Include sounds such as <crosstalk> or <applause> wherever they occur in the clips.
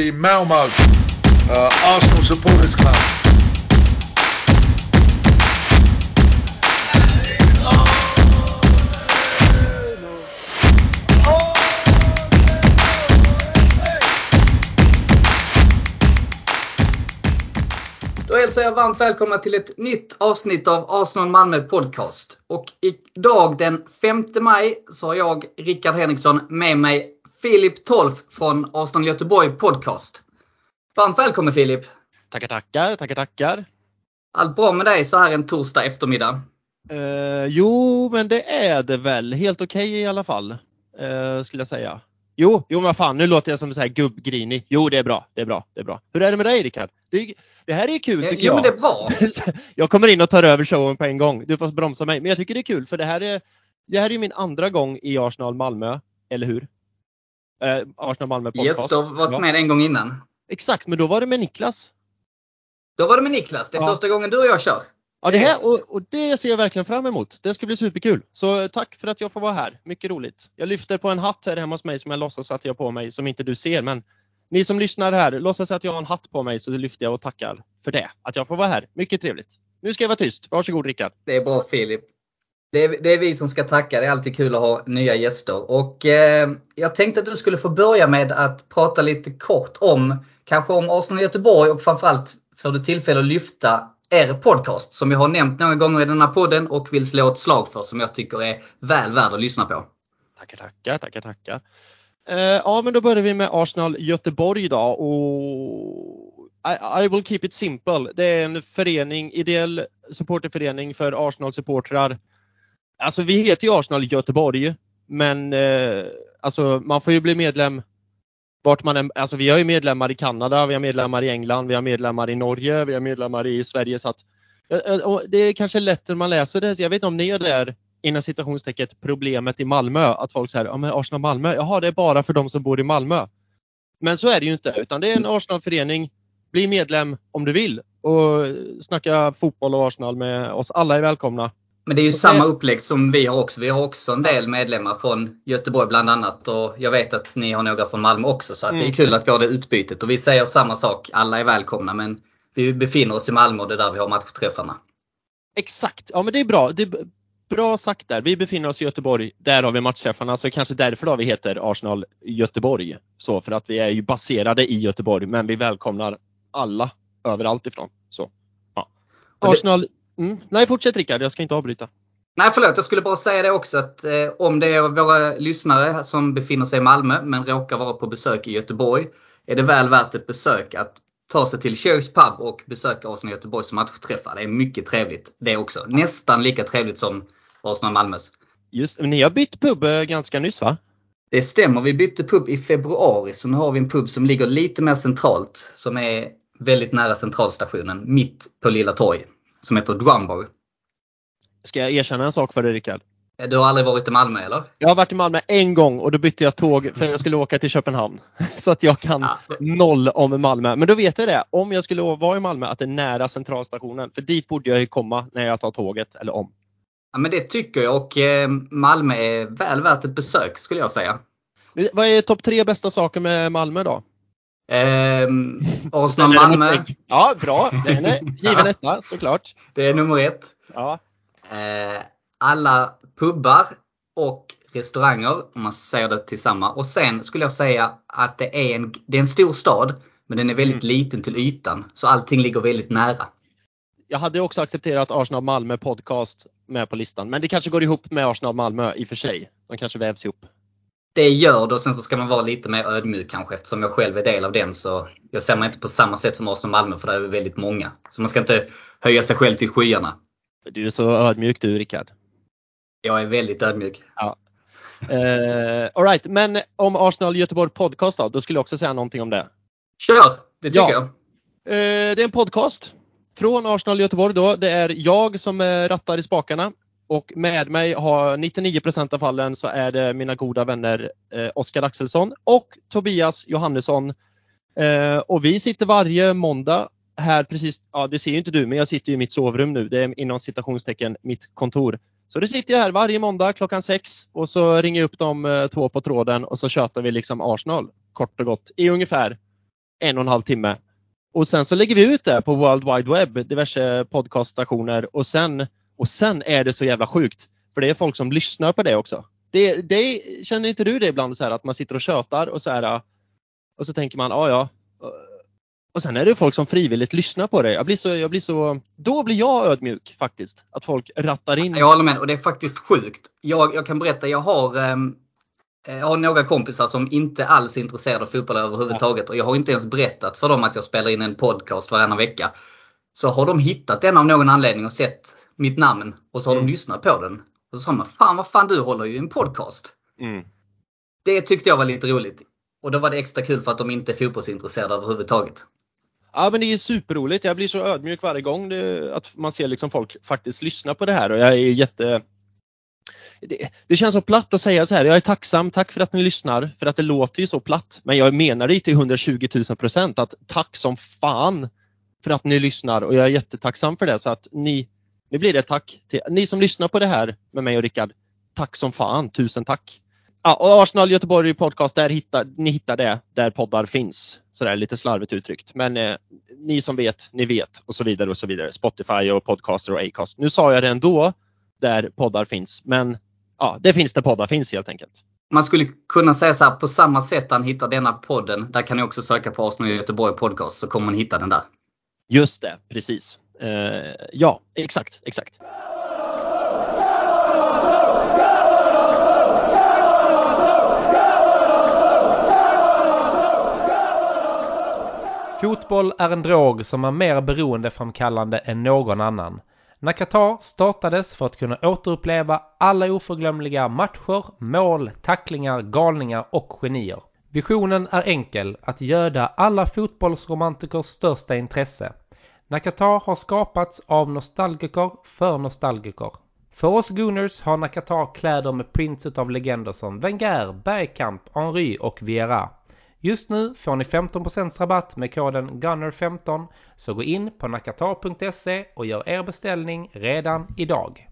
the Malmo uh, Arsenal Supporters Club. Då hälsar jag varmt välkomna till ett nytt avsnitt av Arsenal Malmö Podcast. Och idag den 5 maj så har jag, Rickard Henriksson, med mig Filip Tolf från Arsenal Göteborg Podcast. Varmt välkommen Filip! Tackar, tackar, tackar, tackar. Allt bra med dig så här en torsdag eftermiddag? Eh, jo, men det är det väl. Helt okej okay i alla fall. Eh, skulle jag säga. Jo, jo men fan nu låter jag som så här gubbgrinig. Jo, det är bra, det är bra, det är bra. Hur är det med dig Rickard? Det, det här är kul tycker jo, jag. men det är bra. <laughs> jag kommer in och tar över showen på en gång. Du får bromsa mig. Men jag tycker det är kul för det här är, det här är min andra gång i Arsenal Malmö. Eller hur? Eh, Arsenal Malmö podcast. Yes, du har varit med en gång innan. Exakt, men då var det med Niklas. Då var det med Niklas. Det är Ja. första gången du och jag kör. Ja, det här, och, och det ser jag verkligen fram emot. Det ska bli superkul. Så tack för att jag får vara här. Mycket roligt. Jag lyfter på en hatt här hemma hos mig som jag låtsas att jag har på mig som inte du ser. Men ni som lyssnar här, låtsas att jag har en hatt på mig så lyfter jag och tackar för det. Att jag får vara här. Mycket trevligt. Nu ska jag vara tyst. Varsågod Rickard. Det är bra Filip. Det är, det är vi som ska tacka. Det är alltid kul att ha nya gäster. Och eh, Jag tänkte att du skulle få börja med att prata lite kort om kanske om Arsenal Göteborg och framförallt får du tillfälle att lyfta er podcast som jag har nämnt några gånger i den här podden och vill slå ett slag för som jag tycker är väl värd att lyssna på. Tackar, tackar, tackar, tackar. Eh, ja, men då börjar vi med Arsenal Göteborg idag och I, I will keep it simple. Det är en förening, ideell supporterförening för Arsenal-supportrar. Alltså vi heter ju Arsenal Göteborg, men eh, alltså man får ju bli medlem vart man än, alltså vi har ju medlemmar i Kanada, vi har medlemmar i England, vi har medlemmar i Norge, vi har medlemmar i Sverige så att eh, eh, och det är kanske lätt när man läser det, så jag vet inte om ni är där inom citationstecket problemet i Malmö. Att folk säger, ja men Arsenal Malmö, jaha det är bara för de som bor i Malmö. Men så är det ju inte utan det är en Arsenalförening. Bli medlem om du vill och snacka fotboll och Arsenal med oss. Alla är välkomna. Men det är ju Så samma det- upplägg som vi har också. Vi har också en del medlemmar från Göteborg bland annat och jag vet att ni har några från Malmö också så att det är Mm. kul att vi har det utbytet. Och vi säger samma sak, alla är välkomna men vi befinner oss i Malmö och det är där vi har matchträffarna. Exakt, ja men det är bra. Det är bra sagt där. Vi befinner oss i Göteborg. Där har vi matchträffarna. Så kanske därför då vi heter Arsenal Göteborg. Så för att vi är ju baserade i Göteborg men vi välkomnar alla överallt ifrån. Så, ja. Arsenal, mm. nej fortsätt Rickard, jag ska inte avbryta. Nej förlåt, jag skulle bara säga det också att eh, om det är våra lyssnare som befinner sig i Malmö men råkar vara på besök i Göteborg är det väl värt ett besök att ta sig till Cherries Pub och besöka Arsenal Göteborgs matchträffar. Det är mycket trevligt det också. Nästan lika trevligt som Arsenal Malmös. Just ni har bytt pub eh, ganska nyss va? Det stämmer, vi bytte pub i februari så nu har vi en pub som ligger lite mer centralt. Som är väldigt nära centralstationen, mitt på Lilla Torg. Som heter Drumbar. Ska jag erkänna en sak för dig Rickard? Du har aldrig varit i Malmö eller? Jag har varit i Malmö en gång och då bytte jag tåg för jag skulle åka till Köpenhamn. <laughs> Så att jag kan Ja. noll om Malmö. Men då vet jag det, om jag skulle vara i Malmö, att det är nära centralstationen. För dit borde jag ju komma när jag tar tåget, eller om. Ja, men det tycker jag och eh, Malmö är väl värt ett besök skulle jag säga. Vad är topp tre bästa saker med Malmö då? Ehm, <laughs> Arsenal Eller Malmö, något- Ja, bra. Den är given etta såklart. det är nummer ett. Ja. Eh, alla pubbar och restauranger, om man säger det tillsammans. Och sen skulle jag säga att det är en, det är en stor stad, men den är väldigt Mm. liten till ytan. Så allting ligger väldigt nära. Jag hade också accepterat Arsenal Malmö podcast med på listan. Men det kanske går ihop med Arsenal Malmö i och för sig. De kanske vävs ihop. Det gör det och sen så ska man vara lite mer ödmjuk kanske eftersom jag själv är del av den så jag ser mig inte på samma sätt som Arsenal Malmö för det är väldigt många. Så man ska inte höja sig själv till skyarna. Du är så ödmjuk du Rickard. Jag är väldigt ödmjuk. Uh, Alright, men om Arsenal Göteborg podcast då, då skulle jag också säga någonting om det. Kör! Det tycker Ja. jag. Eh, det är en podcast från Arsenal Göteborg då. Det är jag som eh, rattar i spakarna och med mig har 99% av fallen så är det mina goda vänner eh, Oskar Axelsson och Tobias Johannesson. Eh, och vi sitter varje måndag här precis, ja det ser ju inte du men jag sitter ju i mitt sovrum nu. Det är inom citationstecken mitt kontor. Så det sitter jag här varje måndag klockan sex och så ringer jag upp de eh, två på tråden och så tjötar vi liksom Arsenal kort och gott i ungefär en och en halv timme. Och sen så lägger vi ut det på World Wide Web, diverse podcaststationer och sen, och sen är det så jävla sjukt. För det är folk som lyssnar på det också. Det, det, känner inte du det ibland så här att man sitter och tjötar och så här äh, och så tänker man, ah, ja ja. Och sen är det folk som frivilligt lyssnar på det. Jag blir så, jag blir så, då blir jag ödmjuk faktiskt. Att folk rattar in. Jag håller med och det är faktiskt sjukt. Jag, jag kan berätta, jag har, ehm, eh, jag har några kompisar som inte alls är intresserade av fotboll överhuvudtaget. Och jag har inte ens berättat för dem att jag spelar in en podcast varannan vecka. Så har de hittat den av någon anledning och sett mitt namn och så har mm. de lyssnat på den. Och så sa man, fan vad fan du håller ju en podcast. Mm. Det tyckte jag var lite roligt. Och då var det extra kul för att de inte är fotbollsintresserade överhuvudtaget. Ja men det är superroligt. Jag blir så ödmjuk varje gång det, att man ser liksom folk faktiskt lyssna på det här och jag är jätte det, det, känns så platt att säga så här. Jag är tacksam, tack för att ni lyssnar, för att det låter ju så platt. Men jag menar det till 120 000 procent att tack som fan för att ni lyssnar och jag är jättetacksam för det. Så att ni, nu blir det tack till ni som lyssnar på det här med mig och Rickard. Tack som fan, tusen tack! Ja, och Arsenal Göteborg podcast, där hittar, ni hittar det där poddar finns. Sådär lite slarvigt uttryckt. Men eh, ni som vet, ni vet och så vidare och så vidare. Spotify och Podcaster och Acast. Nu sa jag det ändå där poddar finns. Men ja, det finns där poddar finns helt enkelt. Man skulle kunna säga så här, på samma sätt han hittar denna podden, där kan ni också söka på Arsenal Göteborg podcast så kommer man hitta den där. Just det, precis. Eh, ja, exakt, exakt. Fotboll är en drog som är mer beroendeframkallande än någon annan. När Qatar startades för att kunna återuppleva alla oförglömliga matcher, mål, tacklingar, galningar och genier. Visionen är enkel, att göda alla fotbollsromantikers största intresse. Nakata har skapats av nostalgiker för nostalgiker. För oss Gooners har Nakata kläder med prints av legender som Wenger, Bergkamp, Henry och Vieira. Just nu får ni 15% rabatt med koden GUNNER15 så gå in på nakata.se och gör er beställning redan idag.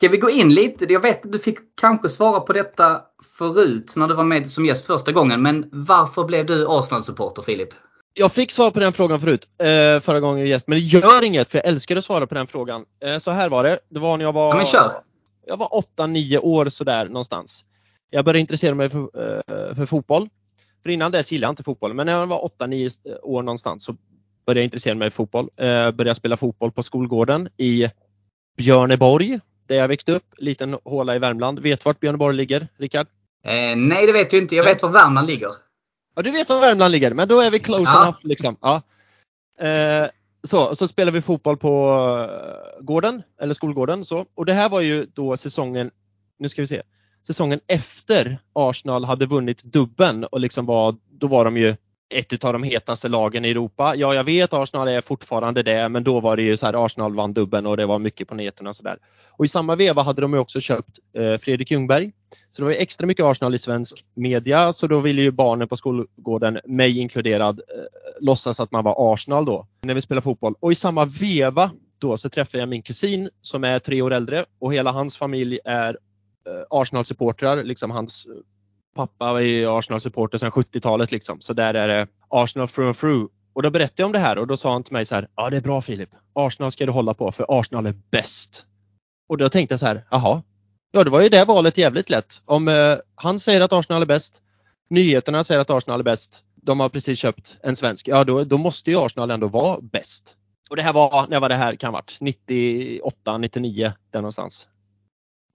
Ska vi gå in lite? Jag vet att du fick kanske svara på detta förut när du var med som gäst första gången. Men varför blev du Arsenal-supporter Filip? Jag fick svar på den frågan förut, eh, förra gången jag gäst, men det gör inget för jag älskar att svara på den frågan. Eh, så här var det. Det var när jag var, ja, men kör. Jag var 8-9 år sådär någonstans. Jag började intressera mig för, eh, för fotboll. För innan dess gillade jag inte fotboll, men när jag var 8-9 år någonstans så började jag intressera mig för fotboll. Började spela fotboll på skolgården i Björneborg, där jag växte upp. Liten håla i Värmland. Vet vart Björneborg ligger, Rickard? Eh, nej, det vet jag inte. Jag vet var Värmland ligger. Ja, du vet var Värmland ligger, men då är vi close ja. enough. Liksom. Ja. Eh, så, så spelar vi fotboll på eh, gården, eller skolgården. Så. Och det här var ju då säsongen, nu ska vi se, säsongen efter Arsenal hade vunnit dubben och liksom var, då var de ju ett av de hetaste lagen i Europa. Ja, jag vet Arsenal är fortfarande det, men då var det ju så här Arsenal vann dubben och det var mycket på nätterna och sådär. Och i samma veva hade de också köpt eh, Fredrik Ljungberg. Så det var extra mycket Arsenal i svensk media, så då ville ju barnen på skolgården, mig inkluderad, eh, låtsas att man var Arsenal då, när vi spelade fotboll. Och i samma veva då så träffade jag min kusin som är tre år äldre och hela hans familj är eh, Arsenal-supportrar, liksom hans pappa var ju Arsenal-supporter sedan 70-talet liksom. Så där är det Arsenal through and through. Och då berättade jag om det här och då sa han till mig så här. Ja det är bra Filip. Arsenal ska du hålla på för Arsenal är bäst. Och då tänkte jag så här. Jaha. Ja det var ju det valet jävligt lätt. Om eh, han säger att Arsenal är bäst. Nyheterna säger att Arsenal är bäst. De har precis köpt en svensk. Ja då, då måste ju Arsenal ändå vara bäst. Och det här var, när var det här kan varit? 98, 99 där någonstans.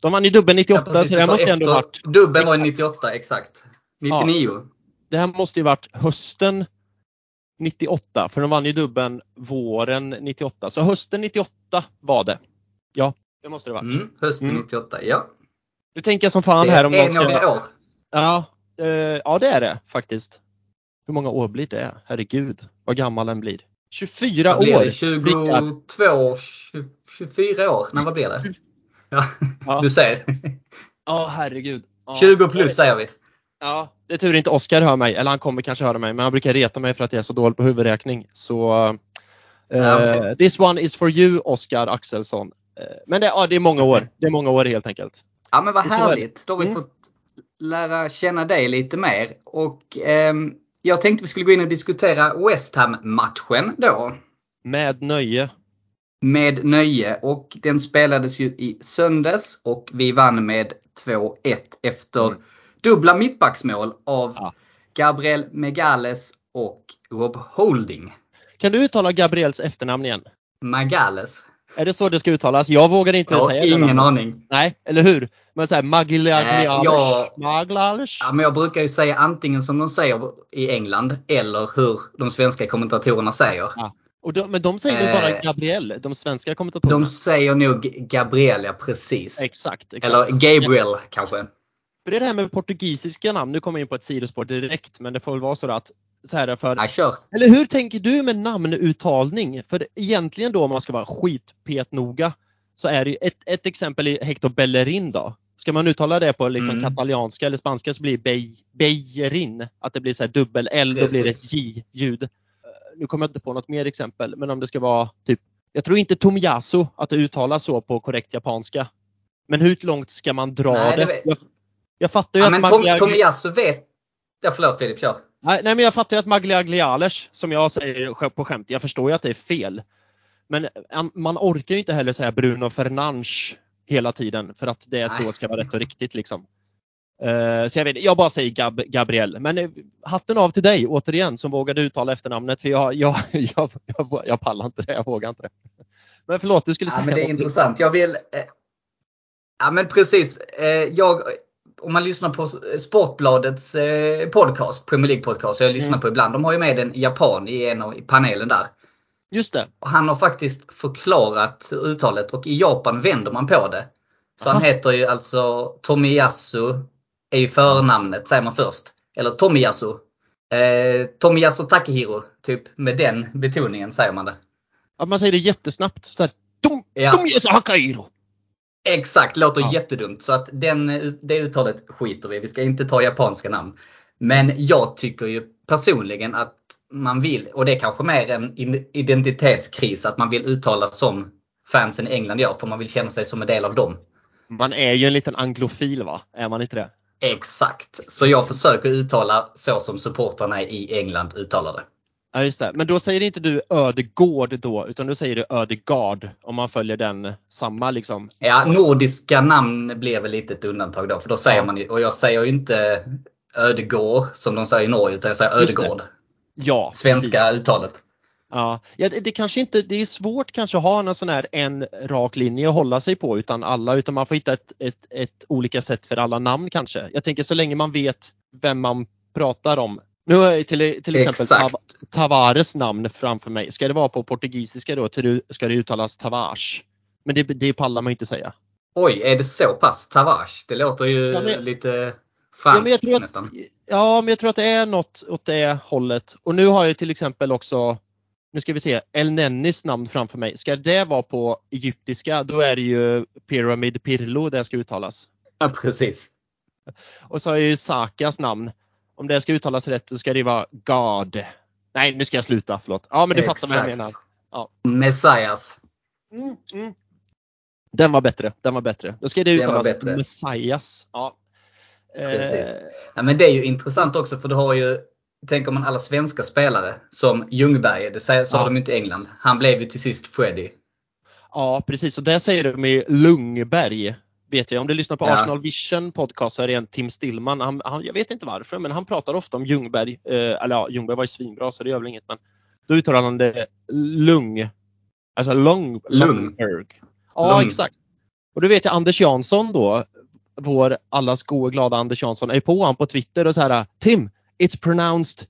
De vann ju dubben 98 ja, så det måste ändå varit... Dubben var 98 exakt. 99. Ja, det här måste ju varit hösten 98 för de vann ju dubben våren 98. Så hösten 98 var det. Ja, det måste det varit. Mm, hösten mm. 98, ja. Nu tänker jag som fan det här om någon ska... några år. Ja, eh, ja det är det faktiskt. Hur många år blir det? Herregud, vad gammal den blir. 24 vad blir år. 22, 24 år. Nej, vad blir det? Ja, du ser. Ja, herregud. Ja, 20 plus säger vi. Ja, det är tur inte Oskar hör mig. Eller han kommer kanske höra mig. Men han brukar reta mig för att jag är så dålig på huvudräkning. Så Ja, Eh, okej. This one is for you, Oskar Axelsson. Eh, men det, ja, det är många år. Det är många år helt enkelt. Ja men vad härligt. Då har vi Mm. fått lära känna dig lite mer. Och ehm, jag tänkte vi skulle gå in och diskutera West Ham-matchen då. Med nöje. Med nöje. Och den spelades ju i söndags och vi vann med 2-1 efter Mm. dubbla mittbacksmål av Ja. Gabriel Megales och Rob Holding. Kan du uttala Gabriels efternamn igen? Magales. Är det så det ska uttalas? Jag vågar inte Jag säga det. ingen aning. Nej, eller hur? Men såhär Magliaglialish. Eh, ja. Maglialish. Ja, men jag brukar ju säga antingen som de säger i England eller hur de svenska kommentatorerna säger. Och de, men de säger väl bara Eh, Gabriel, de svenska kommentatorerna? De säger nog Gabriel, ja precis. Exakt. exakt. Eller Gabriel kanske. För det är det här med portugisiska namn. Nu kommer jag in på ett sidospår direkt, men det får väl vara så att så här för Nej, kör. Eller hur tänker du med namnuttalning? För egentligen då om man ska vara skitpetnoga så är det ett, ett exempel i Hector Bellerin då. Ska man uttala det på liksom Mm. katalianska eller spanska så blir det Bejerin. Att det blir så här dubbel L, då blir det ett. J-ljud. Nu kommer jag inte på något mer exempel, men om det ska vara typ Jag tror inte Tomiyasu att det uttalas så på korrekt japanska. Men hur långt ska man dra Nej, det det? Jag, jag fattar ju Ja, att men Tom, Tomiyasu vet... Ja, förlåt Filip, kör. Nej, nej, men jag fattar ju att Magliagliales, som jag säger på skämt, jag förstår ju att det är fel. Men an- man orkar ju inte heller säga Bruno Fernandes hela tiden för att det Nej. då ska vara rätt och riktigt liksom. Eh, så jag vet jag bara säger Gab Gabriel. Men eh, hatten av till dig återigen som vågade uttala efternamnet för jag, jag, <laughs> jag, jag, jag pallar inte det, jag vågar inte det. Men förlåt, du skulle Ja, säga men det är något. intressant. Jag vill... Eh, ja, men precis. Eh, jag, om man lyssnar på Sportbladets eh, podcast, Premier League podcast, jag lyssnar Mm. på ibland. De har ju med en japan i en av i panelen där. Just det. Och han har faktiskt förklarat uttalet och i Japan vänder man på det. Så han Aha. heter ju alltså Tomiyasu, är ju förnamnet säger man först. Eller Tomiyasu. Eh, Tomiyasu Takehiro, typ med den betoningen säger man det. Att man säger det jättesnabbt. Så här, Tom, Ja. Tomiyasu Hakairo. Exakt, låter Ja. jättedumt. Så att den, det uttalet skiter vi Vi ska inte ta japanska namn. Men jag tycker ju personligen att man vill, och det är kanske mer en identitetskris, att man vill uttala som fansen i England gör. För man vill känna sig som en del av dem. Man är ju en liten anglofil va? Är man inte det? Exakt. Så jag försöker uttala så som supportrarna i England uttalar det. Ja just det. Men då säger inte du Ödegård då utan då säger du Ödegard om man följer den samma liksom. Ja, nordiska namn blir väl lite ett undantag då. För då säger Ja. man ju, och jag säger ju inte Ödegård som de säger i Norge, utan jag säger. Ödegård. Ja. Svenska precis. uttalet. Ja, ja det, det kanske inte, det är svårt kanske att ha en sån här en rak linje att hålla sig på utan alla utan man får hitta ett, ett, ett olika sätt för alla namn kanske. Jag tänker så länge man vet vem man pratar om. Nu har jag till, till exempel. Tav, Tavares namn framför mig. Ska det vara på portugisiska då ska det uttalas Tavares. Men det, det pallar man inte säga. Oj, är det så pass? Tavares? Det låter ju Ja, men- lite Ja franskt att, nästan. ja, men jag tror att det är något åt det hållet. Och nu har jag till exempel också, nu ska vi se, El Nennis namn framför mig. Ska det vara på egyptiska, då är det ju Pyramid Pirlo det ska uttalas. Ja, precis. Och så har jag ju Sakas namn. Om det ska uttalas rätt så ska det vara God. Nej, nu ska jag sluta, förlåt. Ja, men du fattar vad jag Exakt. menar. Messias. Mm, mm. Den var bättre, den var bättre. Då ska det uttalas. Messias. Ja. Precis. Eh, Ja, men det är ju intressant också för du har ju, tänker man alla svenska spelare som Ljungberg, det så Ja. de inte i England. Han blev ju till sist Freddy. Ja, precis. Och där säger de i Lungberg. Vet jag. Om du lyssnar på Ja. Arsenal Vision podcast så är det en Tim Stillman. Han, han, jag vet inte varför, men han pratar ofta om Ljungberg. Eh, eller ja, Ljungberg var ju svinbra så det gör väl inget. Men då uttalar han det Lung. Alltså Lung, Lung. Lungberg. Ja, Lung. exakt. Och då vet jag Anders Jansson då, vår allas goa glada Anders Jansson, är på honom på Twitter och så här Tim, it's pronounced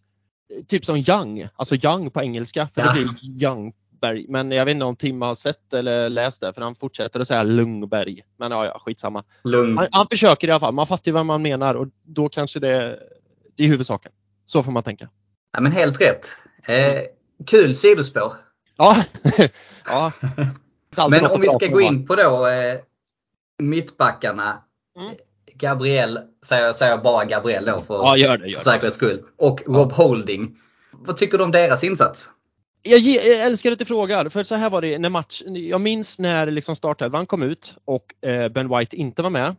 typ som Young, alltså Young på engelska. För Ja. det blir Youngberg. Men jag vet inte om Tim har sett eller läst det för han fortsätter att säga Lungberg. Men ja, ja skitsamma. Lugn. Han, han försöker i alla fall. Man fattar ju vad man menar och då kanske det, det är huvudsaken. Så får man tänka. Ja, men helt rätt. Eh, kul sidospår. Ja. <laughs> ja. <laughs> Men om vi ska gå in på då eh, mittbackarna. Mm. Gabriel, säger jag säger bara Gabriel då för, Ja, gör det. Gör för säkerhets skull. Och Rob Holding. Vad tycker du om deras insats? jag, ge- jag älskar att du frågar, för så här var det när match, jag minns när liksom startelvan kom ut och eh, Ben White inte var med.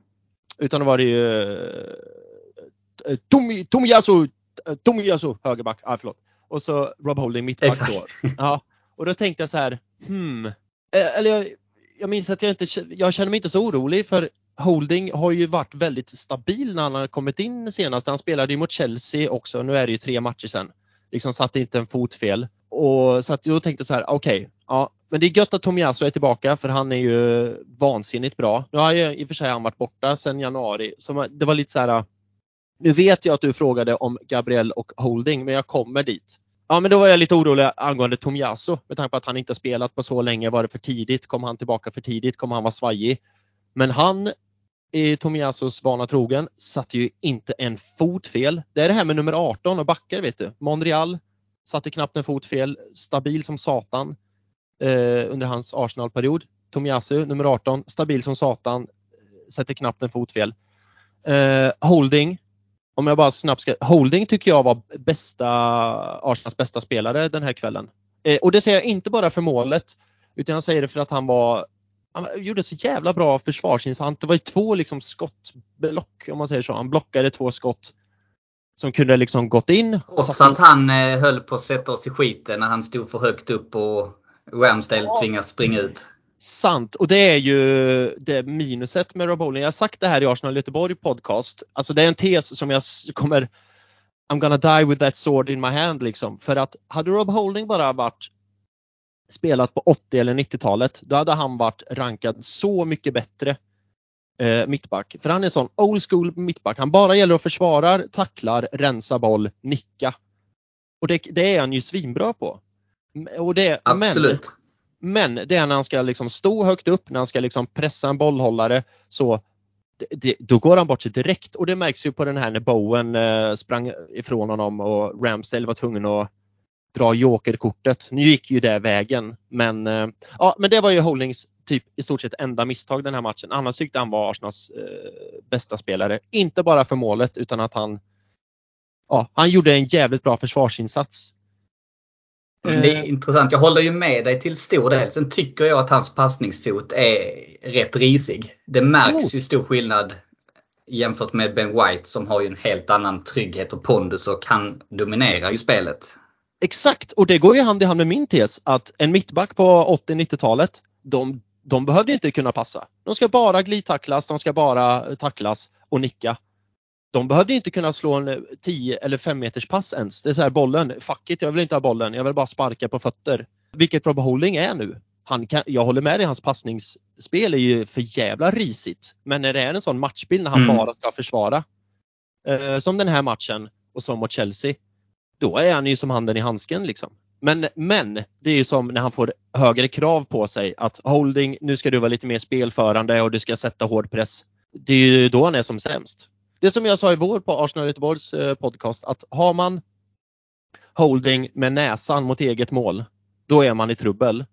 Utan då var det ju eh, Tomi- Tomiyasu, Tomiyasu högerback, ah, förlåt. Och så Rob Holding mittback Exakt. då. <laughs> Ja, och då tänkte jag så här, hmm. Eh, Eller jag, jag minns att jag inte, jag känner mig inte så orolig för Holding har ju varit väldigt stabil när han har kommit in senast. Han spelade ju mot Chelsea också, nu är det ju tre matcher sen. Liksom satte inte en fot fel. Och så att då tänkte jag så här, okej, ja, men det är gött att Tomiasso är tillbaka för han är ju vansinnigt bra. Nu har ju i och för sig han varit borta sedan januari, så det var lite så här. Nu vet jag att du frågade om Gabriel och Holding, men jag kommer dit. Ja, men då var jag lite orolig angående Tomiasso med tanke på att han inte spelat på så länge. Var det för tidigt? Kom han tillbaka för tidigt? Kommer han vara svajig? Men han i Tomiasos vana trogen satte ju inte en fot fel. Det är det här med nummer 18 och backar vet du. Monreal satte knappt en fot fel. Stabil som satan eh, under hans Arsenal-period. Nummer 18, stabil som satan. Eh, sätter knappt en fot fel. Eh, holding, om jag bara snabbt ska... Holding tycker jag var bästa, Arsenals bästa spelare den här kvällen. Eh, och det säger jag inte bara för målet utan jag säger det för att han var han gjorde så jävla bra försvarsinsats. Det var ju två liksom skottblock om man säger så. Han blockade två skott som kunde liksom gått in. Trots att han eh, höll på att sätta oss i skiten när han stod för högt upp och Ramsdale Ja. tvingas springa ut. Sant och det är ju det minuset med Rob Holding. Jag har sagt det här i Arsenal Göteborg podcast. Alltså det är en tes som jag kommer I'm gonna die with that sword in my hand liksom. För att hade Rob Holding bara varit spelat på 80 eller 90-talet då hade han varit rankad så mycket bättre eh, mittback. För han är en sån old school mittback. Han bara gäller att försvara, tacklar, rensa boll, nicka. Och det, det är han ju svinbra på. Och det, men, Absolut. men det är när han ska liksom stå högt upp, när han ska liksom pressa en bollhållare så det, det, då går han bort sig direkt och det märks ju på den här när Bowen eh, sprang ifrån honom och Ramsdale var tvungen att dra jokerkortet. Nu gick ju det vägen men eh, ja, men det var ju Holdings typ i stort sett enda misstag den här matchen. Annars tyckte han var Arsenals eh, bästa spelare. Inte bara för målet utan att han ja, han gjorde en jävligt bra försvarsinsats. Det är intressant. Jag håller ju med dig till stor del. Sen tycker jag att hans passningsfot är rätt risig. Det märks Oh. ju stor skillnad jämfört med Ben White som har ju en helt annan trygghet och pondus och kan dominera ju spelet. Exakt, och det går ju hand i hand med min tes att en mittback på 80-90-talet, de, de behövde inte kunna passa. De ska bara glidtacklas, de ska bara tacklas och nicka. De behövde inte kunna slå en 10 eller 5 meters pass ens. Det är så här bollen, fuck it, jag vill inte ha bollen, jag vill bara sparka på fötter. Vilket Rob Holding är nu. Han kan, jag håller med dig, hans passningsspel är ju för jävla risigt. Men när det är en sån matchbild när han Mm. bara ska försvara, eh, som den här matchen och som mot Chelsea, då är han ju som handen i handsken liksom. Men, men det är ju som när han får högre krav på sig att holding, nu ska du vara lite mer spelförande och du ska sätta hård press. Det är ju då han är som sämst. Det som jag sa i vår på Arsenal Göteborgs eh, podcast att har man holding med näsan mot eget mål, då är man i trubbel.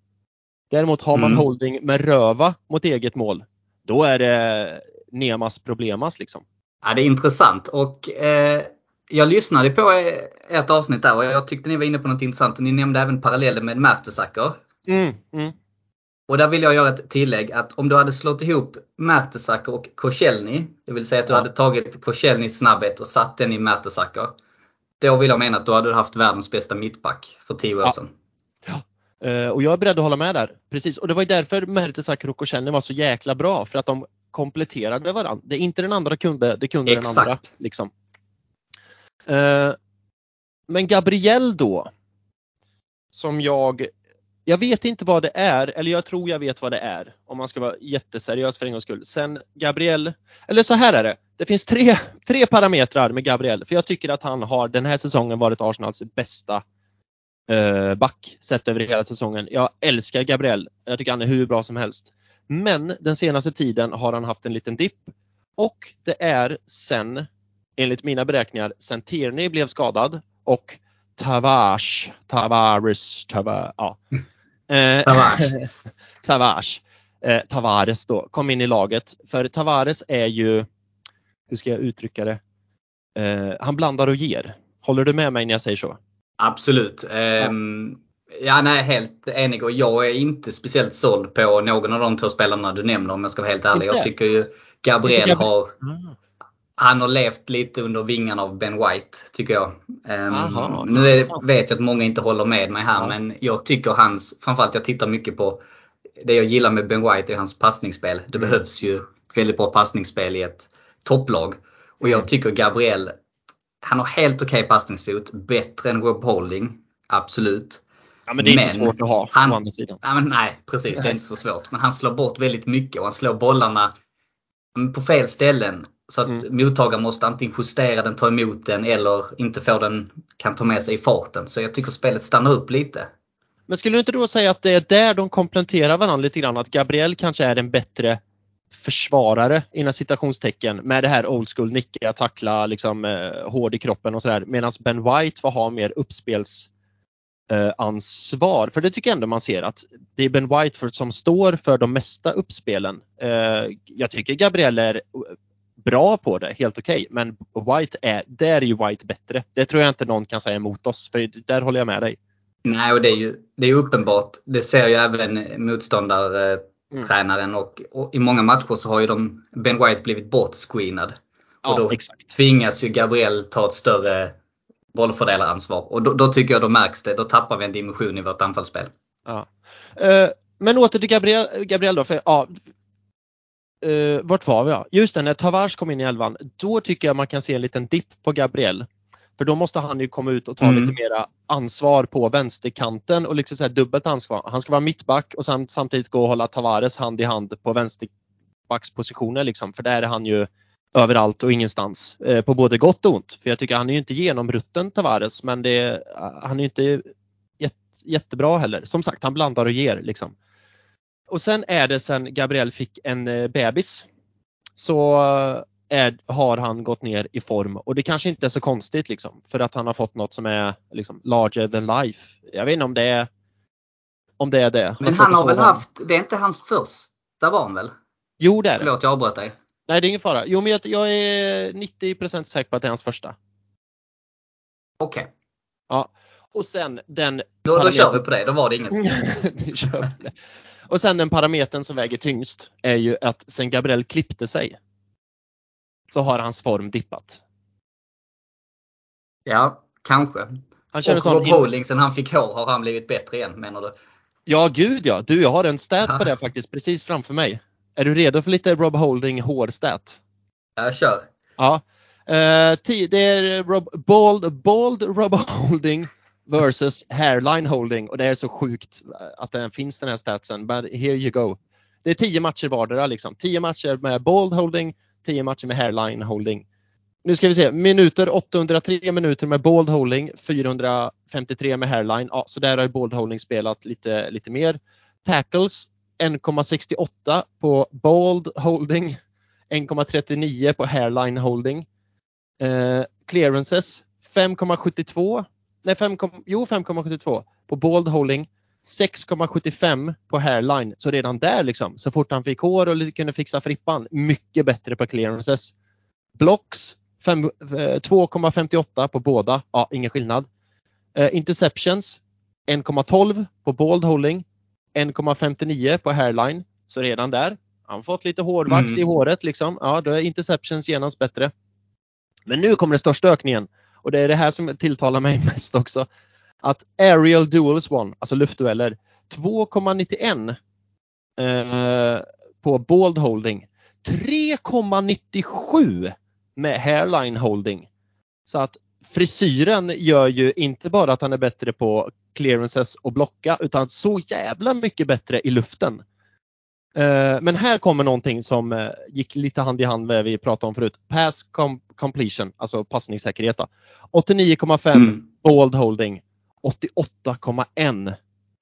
Däremot har man Mm. holding med röva mot eget mål, då är det nemas problemas liksom. Ja, det är intressant och eh, jag lyssnade på ett avsnitt där och jag tyckte ni var inne på något intressant och ni nämnde även parallellen med Mertesacker. Mm, mm. Och där vill jag göra ett tillägg att om du hade slått ihop Mertesacker och Koscielny, det vill säga att du Ja. hade tagit Koscielnys snabbhet och satt den i Mertesacker. Då vill jag mena att du hade haft världens bästa mittback för 10 år Ja. sedan. Eh, och jag är beredd att hålla med där. Precis. Och det var ju därför Mertesacker och Koscielny var så jäkla bra. För att de kompletterade varandra. Det är inte den andra kunde, det kunde den Exakt. andra. Liksom. Eh, men Gabriel då. Som jag jag vet inte vad det är, eller jag tror jag vet vad det är. Om man ska vara jätteseriös för en gångs skull. Sen Gabriel, eller så här är det. Det finns tre, tre parametrar med Gabriel. För jag tycker att han har den här säsongen varit Arsenals bästa eh, back sett över hela säsongen. Jag älskar Gabriel. Jag tycker han är hur bra som helst. Men den senaste tiden har han haft en liten dipp. Och det är sen, enligt mina beräkningar, sen Tierney blev skadad och Tavares, Tavares, Tavares, ja. <laughs> Eh, Tavares. <laughs> Tavares, eh, Tavares då, kom in i laget. För Tavares är ju, hur ska jag uttrycka det, eh, han blandar och ger. Håller du med mig när jag säger så? Absolut. Ehm, Ja, nej, helt enig. Och jag är inte speciellt såld på någon av de två spelarna du nämner om jag ska vara helt ärlig. Inte? Jag tycker ju Gabriel Inte Gabri- har Ah. Han har levt lite under vingarna av Ben White, tycker jag. Ehm, Aha, nu är, vet jag att många inte håller med mig här, Ja. men jag tycker hans, framförallt jag tittar mycket på, det jag gillar med Ben White är hans passningsspel. Det Mm. behövs ju ett väldigt bra passningsspel i ett topplag. Och jag Mm. tycker Gabriel, han har helt okej passningsfot, bättre än Rob Holding, absolut. Ja, men det är inte Men svårt att ha han- å andra sidan. Ja, nej, precis. Det är inte så svårt. Men han slår bort väldigt mycket och han slår bollarna på fel ställen. Så att Mm. mottagaren måste antingen justera den, ta emot den eller inte få den, kan ta med sig i farten. Så jag tycker spelet stannar upp lite. Men skulle du inte då säga att det är där de kompletterar varandra lite grann? Att Gabriel kanske är en bättre försvarare inom citationstecken med det här old school nicka, tackla, liksom eh, hård i kroppen och sådär. Medan Ben White får ha mer uppspels eh, ansvar. För det tycker jag ändå man ser att det är Ben White för, som står för de mesta uppspelen. Eh, jag tycker Gabriel är bra på det, helt okej. Men White är, där är ju White bättre. Det tror jag inte någon kan säga emot oss, för där håller jag med dig. Nej, och det är ju det är uppenbart. Det ser ju även motståndartränaren och, och i många matcher så har ju de, Ben White blivit bortscreenad. Ja, och då exakt. tvingas ju Gabriel ta ett större bollfördelaраnsvar. Och då, då tycker jag då märks det. Då tappar vi en dimension i vårt anfallsspel. Ja. Eh, men åter till Gabriel, Gabriel då. För, ja, eh, vart var vi? Ja? Just det, när Tavares kom in i elvan, då tycker jag man kan se en liten dipp på Gabriel. För då måste han ju komma ut och ta Mm. lite mera ansvar på vänsterkanten och liksom så dubbelt ansvar. Han ska vara mittback och samt, samtidigt gå och hålla Tavares hand i hand på vänsterbackspositioner liksom. För där är han ju överallt och ingenstans. Eh, på både gott och ont. För jag tycker han är ju inte genomrutten Tavares men det, han är ju inte jätte, jättebra heller. Som sagt, han blandar och ger liksom. Och sen är det sen Gabriel fick en eh, bebis så är, har han gått ner i form och det kanske inte är så konstigt liksom för att han har fått något som är liksom larger than life. Jag vet inte om det är om det är det. Men svårt han har väl haft, det är inte hans första barn väl? Jo det är det. Förlåt jag avbröt dig. Nej det är ingen fara. Jo men jag, jag är 90% säker på att det är hans första. Okej, Ja. Och sen den då, då kör vi på det. Då var det inget. <laughs> Det. Och sen den parametern som väger tyngst är ju att sen Gabriel klippte sig så har hans form dippat. Ja, kanske. Han Och Rob in- Holding sen han fick hår har han blivit bättre igen menar du? Ja, gud ja. Du, jag har en stat på Ja. det faktiskt precis framför mig. Är du redo för lite Rob Holding hårstat? Jag kör. Ja. Ti- det är Rob, bold, bold Rob Holding versus hairline holding och det är så sjukt att den finns den här statsen. But here you go. Det är 10 matcher vardera liksom. 10 matcher med Bald holding, 10 matcher med hairline holding. Nu ska vi se, minuter 803 minuter med Bald holding, 453 med hairline. Ja, så där har ju bald holding spelat lite, lite mer. Tackles 1,68 på Bald holding, 1,39 på hairline holding. Eh, clearances 5,72. Nej, 5, jo 5,72 på bold holding. 6,75 på hairline. Så redan där liksom, så fort han fick hår och kunde fixa frippan, mycket bättre på clearances. Blocks fem- eh, 2,58 på båda. Ja, ingen skillnad. Eh, interceptions 1,12 på bold holding. 1,59 på hairline. Så redan där. Han fått lite hårvax Mm. i håret liksom. Ja, då är interceptions genast bättre. Men nu kommer den största ökningen och det är det här som tilltalar mig <laughs> mest också. Att aerial duels One, alltså luftdueller, 2,91 eh, på bold holding. 3,97 med hairline holding. Så att frisyren gör ju inte bara att han är bättre på clearances och blocka utan så jävla mycket bättre i luften. Eh, Men här kommer någonting som eh, gick lite hand i hand med det vi pratade om förut. Pass com- completion, alltså passningssäkerhet. då. 89,5 Mm. bold holding, 88,1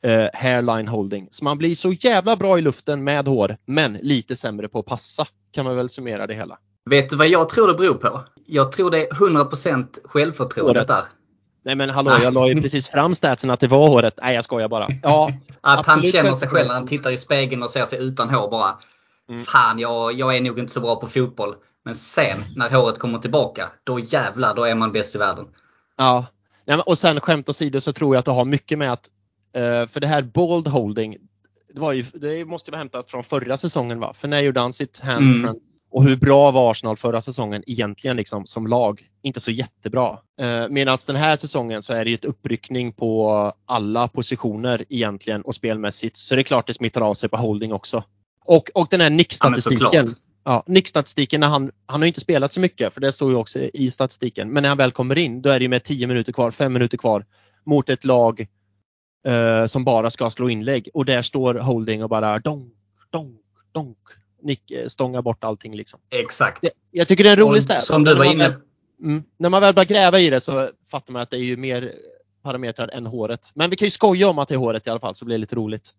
eh, hairline holding. Så man blir så jävla bra i luften med hår, men lite sämre på att passa. Kan man väl summera det hela. Vet du vad jag tror det beror på? Jag tror det är 100% självförtroendet Håret. där. Nej men hallå, jag la ju <laughs> precis fram statsen att det var håret. Nej jag skojar bara. Ja, Att han känner sig själv när han tittar i spegeln och ser sig utan hår bara. Mm. Fan, jag, jag är nog inte så bra på fotboll. Men sen när håret kommer tillbaka, då jävlar, då är man bäst i världen. Ja. Och sen skämt åsido så tror jag att det har mycket med att Eh, för det här bold holding, det, ju, det måste vara hämtat från förra säsongen va? För när gjorde han sitt hand Mm. Och hur bra var Arsenal förra säsongen egentligen liksom som lag? Inte så jättebra. Eh, Medan den här säsongen så är det ju ett uppryckning på alla positioner egentligen och spelmässigt. Så det är klart det smittar av sig på holding också. Och, och den här nickstatistiken. Ja, nickstatistiken när han, han har inte spelat så mycket för det står ju också i statistiken. Men när han väl kommer in då är det ju med 10 minuter kvar, 5 minuter kvar mot ett lag eh, som bara ska slå inlägg och där står Holding och bara donk, donk, donk. Nick eh, stångar bort allting liksom. Exakt. Det, jag tycker det är en rolig stat. Som När du var man inne väl- Mm, när man väl börjar gräva i det så fattar man att det är ju mer parametrar än håret. Men vi kan ju skoja om att det är håret i alla fall så blir det lite roligt.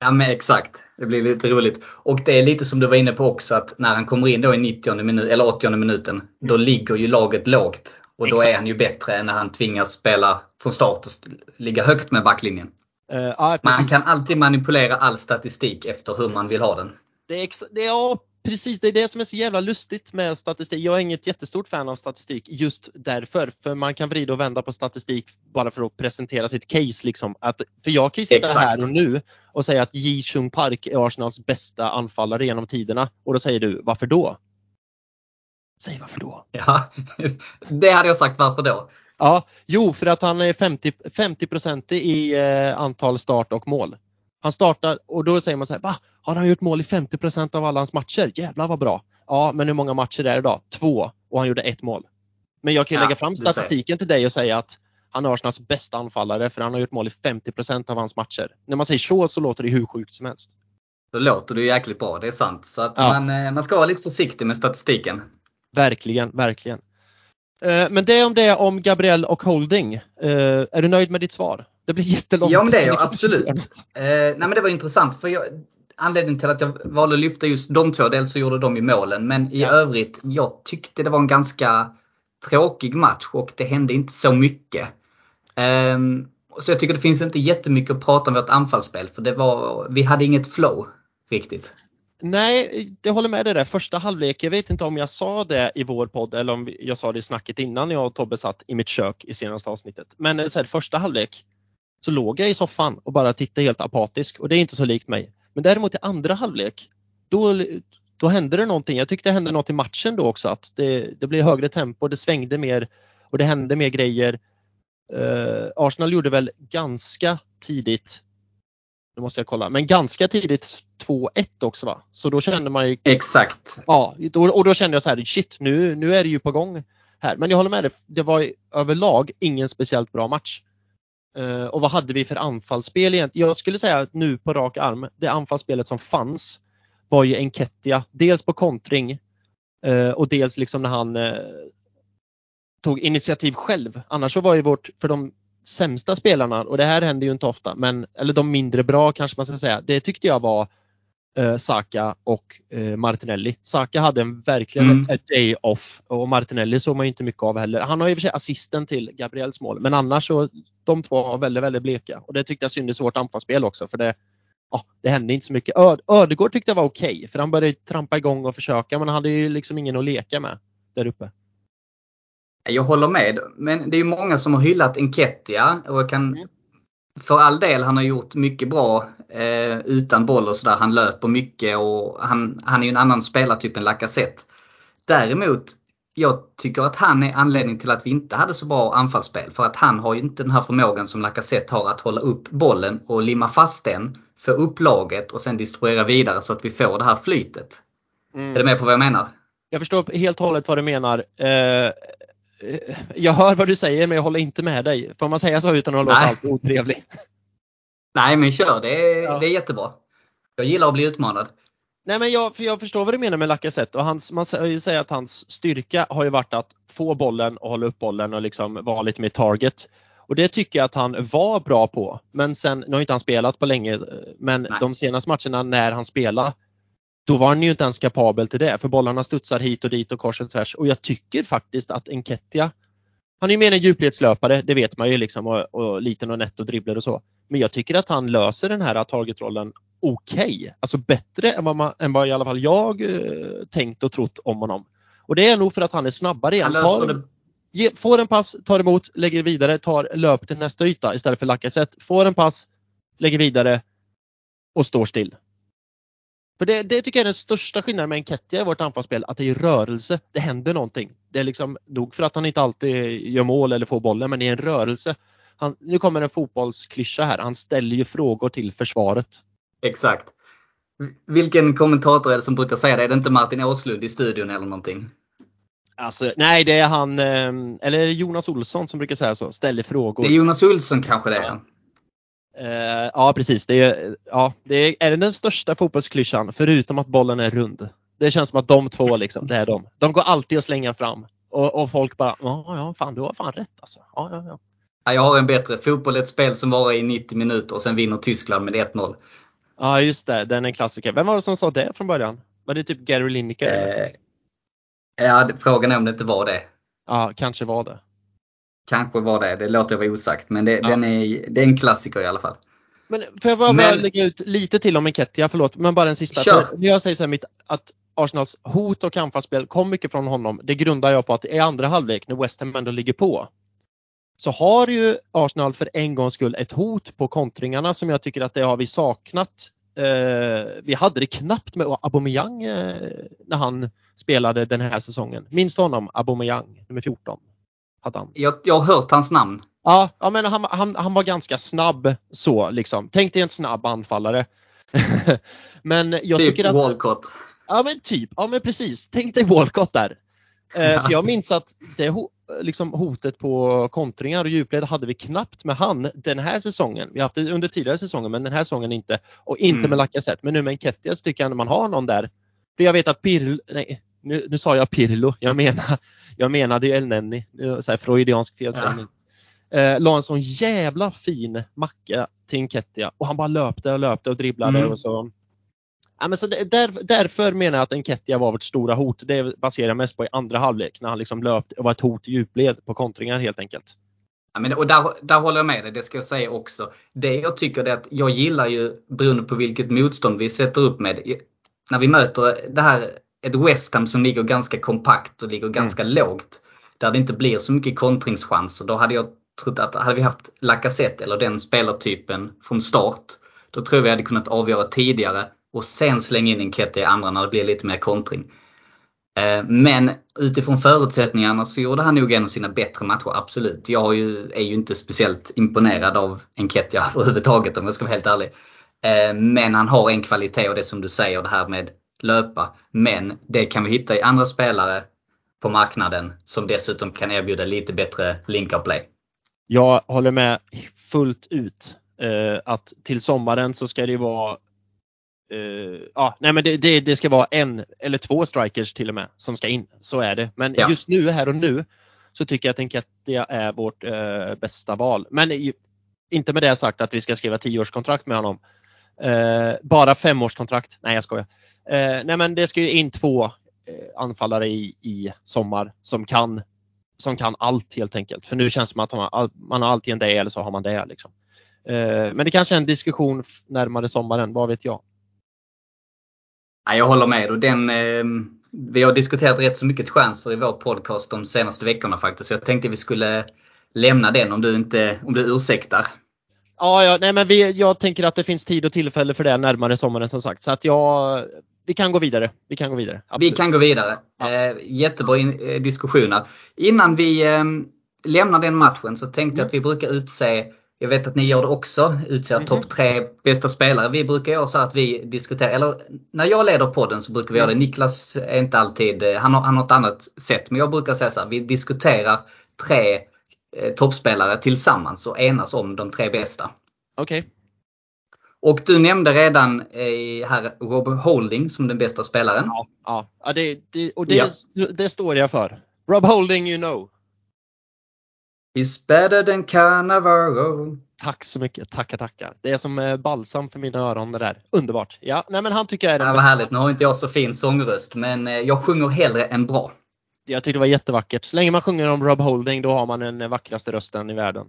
Ja men exakt. Det blir lite roligt. Och det är lite som du var inne på också att när han kommer in då i 90 minut, eller 80 minuten. Då ligger ju laget lågt. Och då Exakt. är han ju bättre än när han tvingas spela från start och ligga högt med backlinjen. Eh, ja, Man precis. kan alltid manipulera all statistik efter hur man vill ha den. Det är, det är, ja, precis. Det är det som är så jävla lustigt med statistik. Jag är inget jättestort fan av statistik just därför. För man kan vrida och vända på statistik bara för att presentera sitt case. Liksom. Att, för jag kan ju sitta Exakt. här och nu och säga att Ji Chung Park är Arsenals bästa anfallare genom tiderna. Och då säger du, varför då? Säg varför då? Ja, <laughs> det hade jag sagt varför då. Ja, jo, för att han är 50, 50 i eh, antal start och mål. Han startar och då säger man så här, va? Har han gjort mål i 50% av alla hans matcher? Jävlar vad bra! Ja, men hur många matcher är det då? Två och han gjorde ett mål. Men jag kan Ja, lägga fram statistiken till dig och säga att han är Arsenals bästa anfallare för han har gjort mål i 50% av hans matcher. När man säger så så låter det hur sjukt som helst. Då låter det jäkligt bra, det är sant. Så att Ja. man, eh, man ska vara lite försiktig med statistiken. Verkligen, verkligen. Eh, Men det om det om Gabriel och Holding. Eh, Är du nöjd med ditt svar? Det blir jättelångt. Ja men det är jag absolut. Eh, nej men det var intressant för jag, anledningen till att jag valde att lyfta just de två, dels så gjorde de ju målen men i Ja. övrigt, jag tyckte det var en ganska tråkig match och det hände inte så mycket. Ehm, så jag tycker det finns inte jättemycket att prata om vårt anfallsspel för det var, vi hade inget flow riktigt. Nej, jag håller med dig där. Första halvlek, jag vet inte om jag sa det i vår podd eller om jag sa det i snacket innan jag och Tobbe satt i mitt kök i senaste avsnittet. Men eh, så här, första halvlek så låg jag i soffan och bara tittade helt apatisk och det är inte så likt mig. Men däremot i andra halvlek, då, då hände det någonting. Jag tyckte det hände något i matchen då också. Att det, det blev högre tempo, det svängde mer och det hände mer grejer. Eh, Arsenal gjorde väl ganska tidigt, nu måste jag kolla, men ganska tidigt 2-1 också va? Så då kände man ju Exakt. Ja, och då kände jag så här, shit nu, nu är det ju på gång här. Men jag håller med dig, det var överlag ingen speciellt bra match. Uh, och vad hade vi för anfallsspel egentligen? Jag skulle säga att nu på rak arm, det anfallsspelet som fanns var ju Enketia. Dels på kontring uh, och dels liksom när han uh, tog initiativ själv. Annars så var ju vårt, för de sämsta spelarna, och det här händer ju inte ofta, men eller de mindre bra kanske man ska säga, det tyckte jag var eh, Saka och eh, Martinelli. Saka hade en verkligen Mm. a day off och Martinelli såg man ju inte mycket av heller. Han har i och för sig assisten till Gabriels mål men annars så de två var väldigt, väldigt bleka och det tyckte jag syntes i vårt anfallsspel också för det, ja, det hände inte så mycket. Ö- Ödegård tyckte jag var okej för han började trampa igång och försöka men han hade ju liksom ingen att leka med där uppe. Jag håller med. Men det är ju många som har hyllat Enketia och jag kan Mm. För all del, han har gjort mycket bra eh, utan boll och sådär. Han löper mycket och han, han är ju en annan spelartyp än Lacazette. Däremot, jag tycker att han är anledningen till att vi inte hade så bra anfallsspel. För att han har ju inte den här förmågan som Lacazette har att hålla upp bollen och limma fast den, få upp laget och sen distribuera vidare så att vi får det här flytet. Är du med på vad jag menar? Jag förstår helt och hållet vad du menar. Eh, jag hör vad du säger men jag håller inte med dig. Får man säga så utan att låta allt otrevlig? Nej men kör, det är, Ja. det är jättebra. Jag gillar att bli utmanad. Nej men jag, för jag förstår vad du menar med Lacazette och hans, man säger säger att hans styrka har ju varit att få bollen och hålla upp bollen och liksom vara lite mer target. Och det tycker jag att han var bra på. Men sen, nu har inte han spelat på länge, eh, men Nej. de senaste matcherna när han spelade då var han ju inte ens kapabel till det för bollarna studsar hit och dit och kors och tvärs och jag tycker faktiskt att Enketia han är ju mer en djupledslöpare, det vet man ju liksom och, och liten och nätt och dribblar och så. Men jag tycker att han löser den här targetrollen okej. Alltså bättre än vad, man, än vad i alla fall jag eh, tänkt och trott om honom. Och det är nog för att han är snabbare. Han tar, Ge, får en pass, tar emot, lägger vidare, tar löp till nästa yta istället för Lacazette. Får en pass, lägger vidare och står still. För det, det tycker jag är den största skillnaden med Enketia i vårt anfallsspel, att det är rörelse. Det händer någonting. Det är liksom nog för att han inte alltid gör mål eller får bollen, men det är en rörelse. Han, nu kommer en fotbollsklyscha här. Han ställer ju frågor till försvaret. Exakt. Vilken kommentator är det som brukar säga det? Är det inte Martin Åslund i studion eller någonting? Alltså, nej, det är han, eh, eller Jonas Olsson som brukar säga så, ställer frågor. Det är Jonas Olsson kanske det är. Ja. Uh, ja precis, det är, ja, det är, är det den största fotbollsklyschan förutom att bollen är rund. Det känns som att de två liksom, det är de. De går alltid att slänga fram. Och, och folk bara, ja, ja fan du har fan rätt alltså. Ja, ja, ja. ja, jag har en bättre. Fotboll är ett spel som varar i 90 minuter och sen vinner Tyskland med 1-0. Ja just det, den är en klassiker. Vem var det som sa det från början? Var det typ Gary Lineker? Eh, ja, frågan är om det inte var det. Ja, kanske var det. Kanske var det, det låter jag vara osagt. Men det, ja. den är, det är en klassiker i alla fall. Men får jag bara, men, lägga ut lite till om Enketia, förlåt, men bara en sista. Kör. Jag säger så här, mitt, att Arsenals hot och anfallsspel kom mycket från honom. Det grundar jag på att i andra halvlek när West Ham ändå ligger på så har ju Arsenal för en gångs skull ett hot på kontringarna som jag tycker att det har vi saknat. Eh, vi hade det knappt med Aubameyang eh, när han spelade den här säsongen. Minns du honom? Aubameyang, nummer 14. Hade han. Jag, jag har hört hans namn. Ja, ja men han, han, han var ganska snabb så liksom. Tänk dig en snabb anfallare. <laughs> men jag typ tycker att... Walcott. Ja men typ, ja men precis. Tänk dig Walcott där. Eh, jag minns att det liksom hotet på kontringar och djupled hade vi knappt med han den här säsongen. Vi har haft det under tidigare säsonger men den här säsongen inte. Och inte mm. med Lacazette. Men nu med Enketia så tycker jag att man har någon där. För jag vet att Pirlo, nej nu, nu sa jag Pirlo, jag menar jag menade ju El Nenni. Så här freudiansk felsägning. Ja. Eh, la en sån jävla fin macka till Enketia och han bara löpte och löpte och dribblade mm. och så Ja, men så där, därför menar jag att Enketia var vårt stora hot. Det baserar jag mest på i andra halvlek när han liksom löpte och var ett hot i djupled på kontringar helt enkelt. Ja, men, och där, där håller jag med dig, det ska jag säga också. Det jag tycker är att jag gillar ju, beroende på vilket motstånd vi sätter upp med, när vi möter det här, ett West Ham som ligger ganska kompakt och ligger mm. ganska lågt. Där det inte blir så mycket kontringschanser. Då hade jag trott att hade vi haft Lacazette eller den spelartypen från start. Då tror jag vi hade kunnat avgöra tidigare och sen slänga in en Kette i andra när det blir lite mer kontring. Eh, men utifrån förutsättningarna så gjorde han nog en av sina bättre matcher, absolut. Jag är ju, är ju inte speciellt imponerad av Enketia <laughs> överhuvudtaget om jag ska vara helt ärlig. Eh, men han har en kvalitet och det som du säger det här med löpa. Men det kan vi hitta i andra spelare på marknaden som dessutom kan erbjuda lite bättre link play. Jag håller med fullt ut. Eh, att till sommaren så ska det vara Uh, ja, nej men det, det, det, ska vara en eller två strikers till och med som ska in. Så är det. Men ja. just nu, här och nu, så tycker jag att Enketia är vårt uh, bästa val. Men inte med det sagt att vi ska skriva tioårskontrakt med honom. Eh, bara femårskontrakt. Nej, jag skojar. Eh, nej, men det ska ju in två eh, anfallare i, i sommar som kan, som kan allt helt enkelt. För nu känns det som att man, man har alltid en det eller så har man det. Liksom. Eh, men det kanske är en diskussion närmare sommaren, vad vet jag. Ja, jag håller med. Och den, eh, vi har diskuterat rätt så mycket transfer i vår podcast de senaste veckorna faktiskt. Så jag tänkte vi skulle lämna den om du, inte, om du ursäktar. Ja, ja nej, men vi, jag tänker att det finns tid och tillfälle för det närmare sommaren som sagt. Så att jag, vi kan gå vidare. Vi kan gå vidare. Absolut. Vi kan gå vidare. Ja. Eh, jättebra in, eh, diskussioner. Innan vi eh, lämnar den matchen så tänkte jag mm. att vi brukar utse jag vet att ni gör det också, utser mm -hmm. topp tre bästa spelare. Vi brukar göra så att vi diskuterar, eller när jag leder podden så brukar vi göra det. Mm. Niklas är inte alltid, han har, han har ett annat sätt. Men jag brukar säga så här, vi diskuterar tre eh, toppspelare tillsammans och enas om de tre bästa. Okej. Okay. Och du nämnde redan eh, här Rob Holding som den bästa spelaren. Ja, ja. ja det, det, och det, ja. det står jag för. Rob Holding you know. He's better than Cannavaro. Tack så mycket, tackar tackar. Det är som eh, balsam för mina öron det där. Underbart. Ja, nej men han tycker jag är den ja, Vad härligt, nu har inte jag så fin sångröst men eh, jag sjunger hellre än bra. Jag tyckte det var jättevackert. Så länge man sjunger om Rob Holding då har man den eh, vackraste rösten i världen.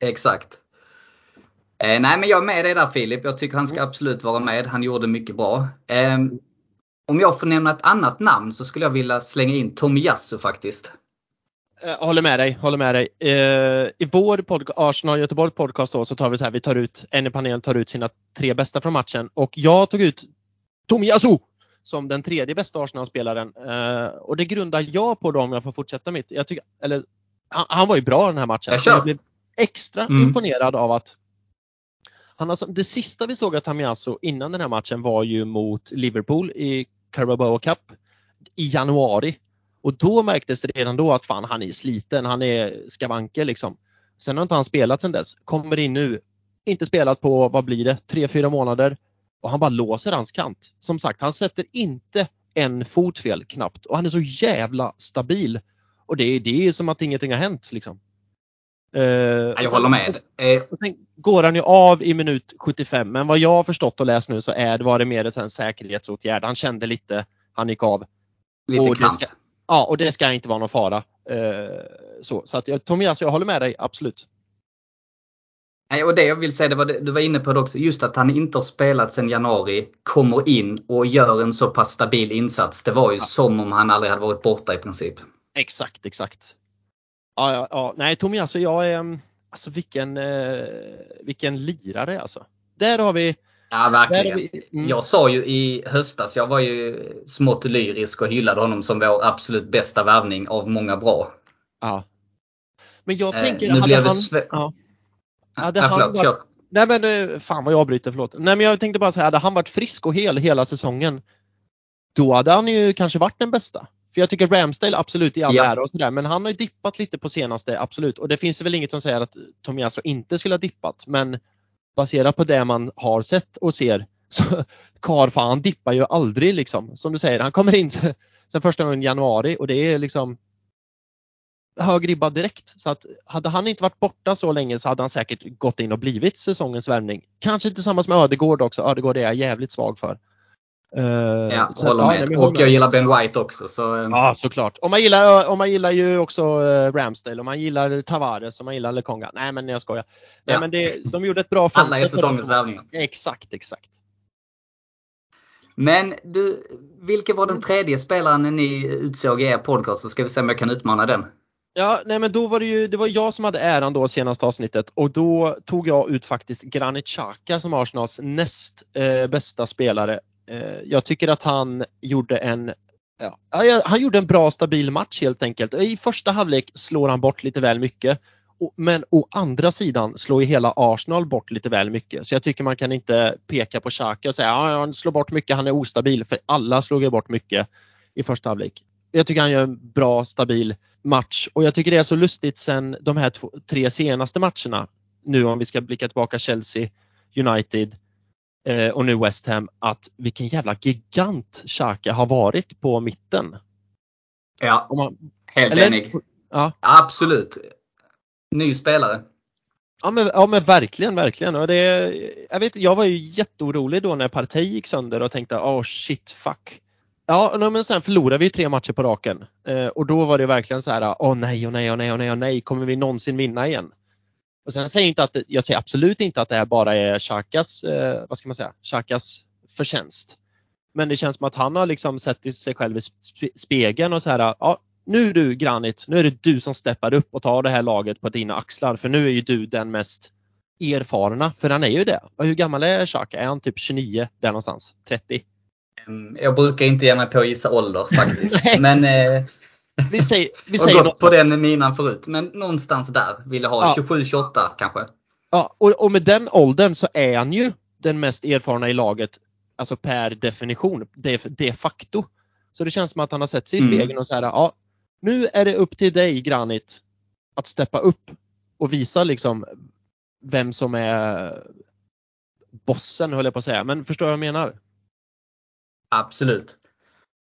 Exakt. Eh, nej men jag är med dig där Filip. Jag tycker han ska mm. absolut vara med. Han gjorde mycket bra. Eh, om jag får nämna ett annat namn så skulle jag vilja slänga in Tomiyasu faktiskt. Jag håller med dig. Håller med dig. Eh, I vår podcast, Arsenal Göteborg podcast då, så tar vi så här, vi tar ut, en i panelen tar ut sina tre bästa från matchen och jag tog ut Tomiyasu som den tredje bästa Arsenal-spelaren. Eh, och det grundar jag på då om jag får fortsätta mitt. Jag tycker, eller, han, han var ju bra den här matchen. Jag blev extra Mm. imponerad av att han har, det sista vi såg av Tamiyasu innan den här matchen var ju mot Liverpool i Carabao Cup i januari. Och då märktes det redan då att fan han är sliten, han är skavanker liksom. Sen har inte han spelat sen dess. Kommer in nu, inte spelat på, vad blir det, tre fyra månader. Och han bara låser hans kant. Som sagt, han sätter inte en fot fel knappt. Och han är så jävla stabil. Och det, är- det är som att ingenting har hänt liksom. Eh, Ja, Jag håller med. Eh, och sen går han ju av i minut 75 men vad jag har förstått och läst nu så är det, var det mer en säkerhetsåtgärd. Han kände lite, han gick av. Lite Och ska- Ja och det ska inte vara någon fara. Eh, så så att Tomias, jag håller med dig absolut. Nej, och det jag vill säga, det var det, du var inne på det också, just att han inte har spelat sedan januari, kommer in och gör en så pass stabil insats. Det var ju som om han aldrig hade varit borta i princip. Exakt, exakt. Ja, ja, ja. nej Tomias, jag är, mm, alltså vilken, eh, vilken lirare alltså. Där har vi, Ja, verkligen. vi mm, Jag sa ju i höstas, jag var ju smått lyrisk och hyllade honom som vår absolut bästa värvning av många bra. ja. Men jag Eh, tänker, nu hade blev det han, ja. Hade Ja, han varit-. Nej men eh, fan vad jag avbryter, förlåt. Nej men jag tänkte bara säga, hade han varit frisk och hel hela säsongen då hade han ju kanske varit den bästa. För jag tycker Ramsdale absolut i all Ja. ära och sådär men han har ju dippat lite på senaste, absolut. Och det finns väl inget som säger att Tomiasso inte skulle ha dippat men baserat på det man har sett och ser <laughs> så Karl fan dippar ju aldrig liksom. Som du säger, han kommer in <laughs> sen första gången i januari och det är liksom hög ribba direkt. Så att hade han inte varit borta så länge så hade han säkert gått in och blivit säsongens värvning. Kanske tillsammans med Ödegård också. Ödegård är jag jävligt svag för. Eh, Ja, så- håller ja, med. men och jag gillar Ben White också. Så, eh, Ja, såklart. Och man gillar, och man gillar ju också eh, Ramsdale och man gillar Tavares och man gillar Lekonga. Nej, men jag skojar. Nej, Ja. men det, de gjorde ett bra alla är säsongens säsongen. värvningar. Exakt, exakt. Men du, vilken var den tredje spelaren ni utsåg i er podcast? Så ska vi se om jag kan utmana den. Ja, nej men då var det ju, det var jag som hade äran då senaste avsnittet och då tog jag ut faktiskt Granit Xhaka som Arsenals näst eh, bästa spelare. Eh, jag tycker att han gjorde en ja, han gjorde en bra stabil match helt enkelt. I första halvlek slår han bort lite väl mycket. Men å andra sidan slår ju hela Arsenal bort lite väl mycket. Så jag tycker man kan inte peka på Xhaka och säga att han slår bort mycket, han är ostabil. För alla slog ju bort mycket i första halvlek. Jag tycker han gör en bra, stabil match och jag tycker det är så lustigt sen de här två, tre senaste matcherna. Nu om vi ska blicka tillbaka Chelsea, United eh, och nu West Ham att vilken jävla gigant Xhaka har varit på mitten. Ja, man, helt eller- enig. ja, Absolut. Ny spelare. Ja men, ja men verkligen, verkligen. Och det, jag, vet, jag var ju jätteorolig då när Partey gick sönder och tänkte oh shit fuck. Ja men sen förlorade vi tre matcher på raken eh, och då var det verkligen så här åh nej, åh nej, åh nej, åh nej, åh nej, kommer vi någonsin vinna igen? Och sen säger jag inte att, jag säger absolut inte att det här bara är Xhakas, eh, vad ska man säga, Xhakas förtjänst. Men det känns som att han har liksom sett sig själv i spegeln och så här, ja nu du Granit, nu är det du som steppar upp och tar det här laget på dina axlar för nu är ju du den mest erfarna, för han är ju det. Och hur gammal är Xhaka? Är han typ 29 där någonstans? 30? Mm, Jag brukar inte ge mig på att gissa ålder <laughs> faktiskt. Men eh, Vi säger, vi jag säger har gått på den minan förut. Men någonstans där vill jag ha. Ja. 27-28 kanske. Ja, och, och med den åldern så är han ju den mest erfarna i laget, alltså per definition, de, de facto. Så det känns som att han har sett sig i Mm. spegeln och så här, ja, nu är det upp till dig Granit att steppa upp och visa liksom vem som är bossen höll jag på att säga, men förstår vad jag menar? Absolut.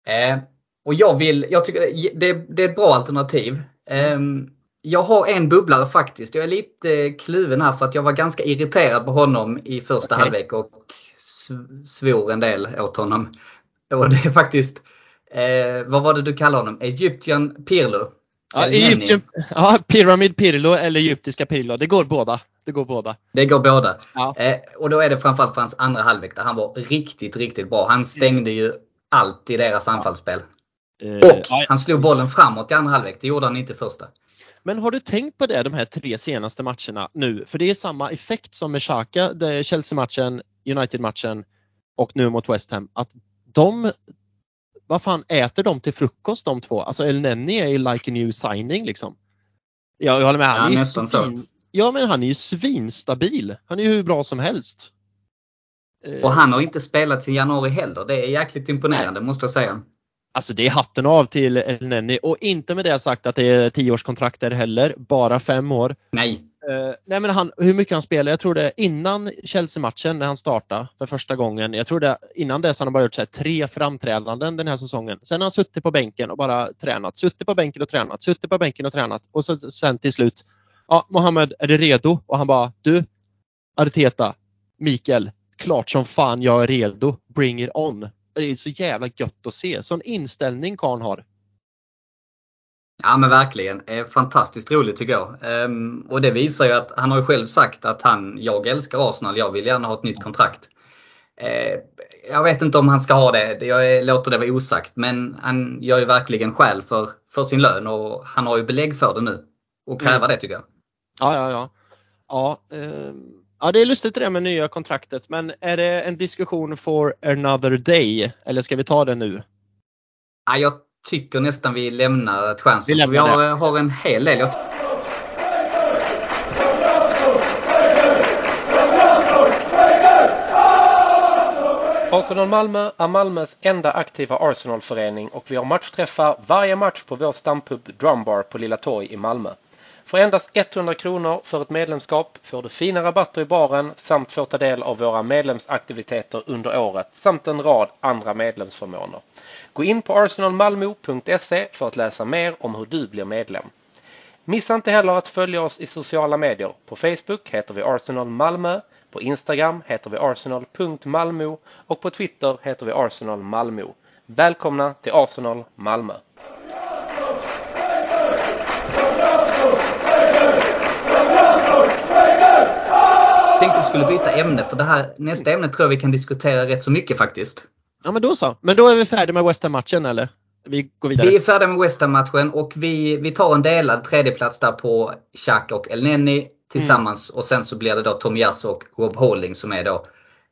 Eh, och jag vill, jag tycker det, det, det är ett bra alternativ. Eh, jag har en bubblare faktiskt. Jag är lite kluven här för att jag var ganska irriterad på honom i första Okej. halvlek och sv- svor en del åt honom. Och det är faktiskt, eh, vad var det du kallade honom? Egyptian Pirlo. Ja. Egyptian, ja, Pyramid Pirlo eller egyptiska Pirlo, det går båda. Det går båda. Det går båda. Ja. Eh, och då är det framförallt för hans andra halvlek där han var riktigt, riktigt bra. Han stängde ju allt i deras anfallsspel. Eh, Och han slog bollen framåt i andra halvlek. Det gjorde han inte i första. Men har du tänkt på det de här tre senaste matcherna nu? För det är samma effekt som med Xhaka, Chelsea-matchen, United-matchen och nu mot West Ham. Att de, vad fan äter de till frukost de två? Alltså El Neni är ju like a new signing liksom. Ja, jag håller med. Han Ja, är ju nästan så. svin, ja men han är ju svinstabil. Han är ju hur bra som helst. Eh, Och han har inte spelat sedan januari heller. Det är jäkligt imponerande måste jag säga. Alltså det är hatten av till El Neni och inte med det sagt att det är tioårskontrakter heller, bara fem år. Nej. Eh, nej men han, hur mycket han spelar, jag tror det innan Chelsea-matchen när han startade för första gången. Jag tror det innan dess har han bara gjort så här, tre framträdanden den här säsongen. Sen har han suttit på bänken och bara tränat, suttit på bänken och tränat, suttit på bänken och tränat och så, sen till slut, ja Mohammed är du redo? Och han bara, du Arteta, Mikael, klart som fan jag är redo, bring it on. Det är så jävla gött att se, sån inställning karln har. Ja men verkligen. Eh, Fantastiskt roligt tycker jag. Ehm, och det visar ju att han har ju själv sagt att han, jag älskar Arsenal, jag vill gärna ha ett nytt kontrakt. Eh, jag vet inte om han ska ha det, jag är- låter det vara osagt. Men han gör ju verkligen skäl för, för sin lön och han har ju belägg för det nu. Och kräva Mm. det tycker jag. Ja, ja, ja. Ja, ehm, ja, det är lustigt det där med nya kontraktet, men är det en diskussion for another day? Eller ska vi ta det nu? Ja, jag tycker nästan vi lämnar transfer. Vi lämnar vi har, har en hel del. Jag Arsenal Malmö är Malmös enda aktiva Arsenalförening och vi har matchträffar varje match på vår stampub Drumbar på Lilla Torg i Malmö. För endast 100 kronor för ett medlemskap får du fina rabatter i baren samt får ta del av våra medlemsaktiviteter under året samt en rad andra medlemsförmåner. Gå in på arsenalmalmo.se för att läsa mer om hur du blir medlem. Missa inte heller att följa oss i sociala medier. På Facebook heter vi Arsenal Malmö, på Instagram heter vi arsenal.malmo och på Twitter heter vi Arsenal Malmö. Välkomna till Arsenal Malmö! Tänkte vi skulle byta ämne för det här, nästa ämne tror jag vi kan diskutera rätt så mycket faktiskt. Ja, men då så. Men då är vi färdiga med West Ham-matchen eller? Vi går vidare. Vi är färdiga med West Ham-matchen och vi, vi tar en delad tredjeplats där på Xhaka och El Neni tillsammans. Och sen så blir det då Tomiyasu och Rob Holding som är då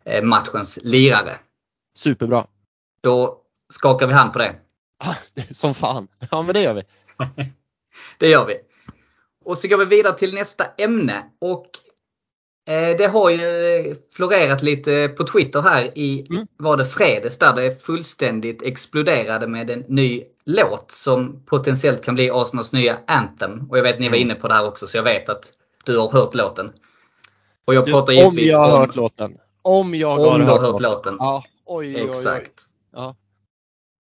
eh, matchens lirare. Superbra. Då skakar vi hand på det. Som fan. Ja, men det gör vi. <laughs> Det gör vi. Och så går vi vidare till nästa ämne. Och det har ju florerat lite på Twitter här i, Mm. var det fredags där det fullständigt exploderade med en ny låt som potentiellt kan bli Arsenals nya Anthem. Och jag vet ni var Mm. inne på det här också så jag vet att du har hört låten. Och jag Du, pratar om givetvis jag har om, hört låten. Om jag om har du hört, hört låten. Ja, oj, oj, oj. Exakt. Ja.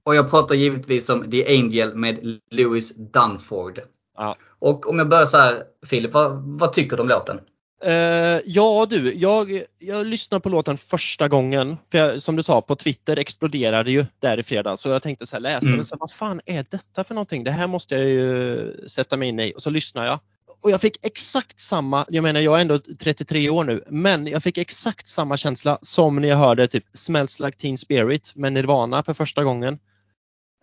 Och jag pratar givetvis om The Angel med Louis Dunford. Ja. Och om jag börjar så här, Filip, vad, vad tycker du om låten? Eh, ja du, jag, jag lyssnade på låten första gången. För jag, som du sa, på Twitter exploderade ju där i fredags. Så jag tänkte så här, läste Mm. och så här, vad fan är detta för någonting? Det här måste jag ju sätta mig in i. Och så lyssnade jag. Och jag fick exakt samma, jag menar jag är ändå 33 år nu, men jag fick exakt samma känsla som när jag hörde typ Smells Like Teen Spirit med Nirvana för första gången.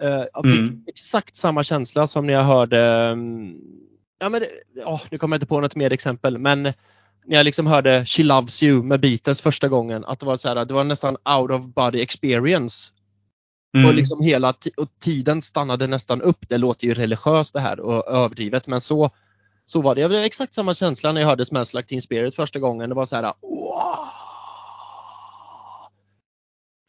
Eh, jag fick Mm. exakt samma känsla som när jag hörde, mm, ja men, åh, nu kommer jag inte på något mer exempel, men när jag liksom hörde She Loves You med Beatles första gången, att det var så här, det var nästan out of body experience. Mm. Och liksom hela och tiden stannade nästan upp. Det låter ju religiöst det här och överdrivet, men så, så var det. Jag hade exakt samma känsla när jag hörde Smells Like Teen Spirit första gången. Det var så här, wow!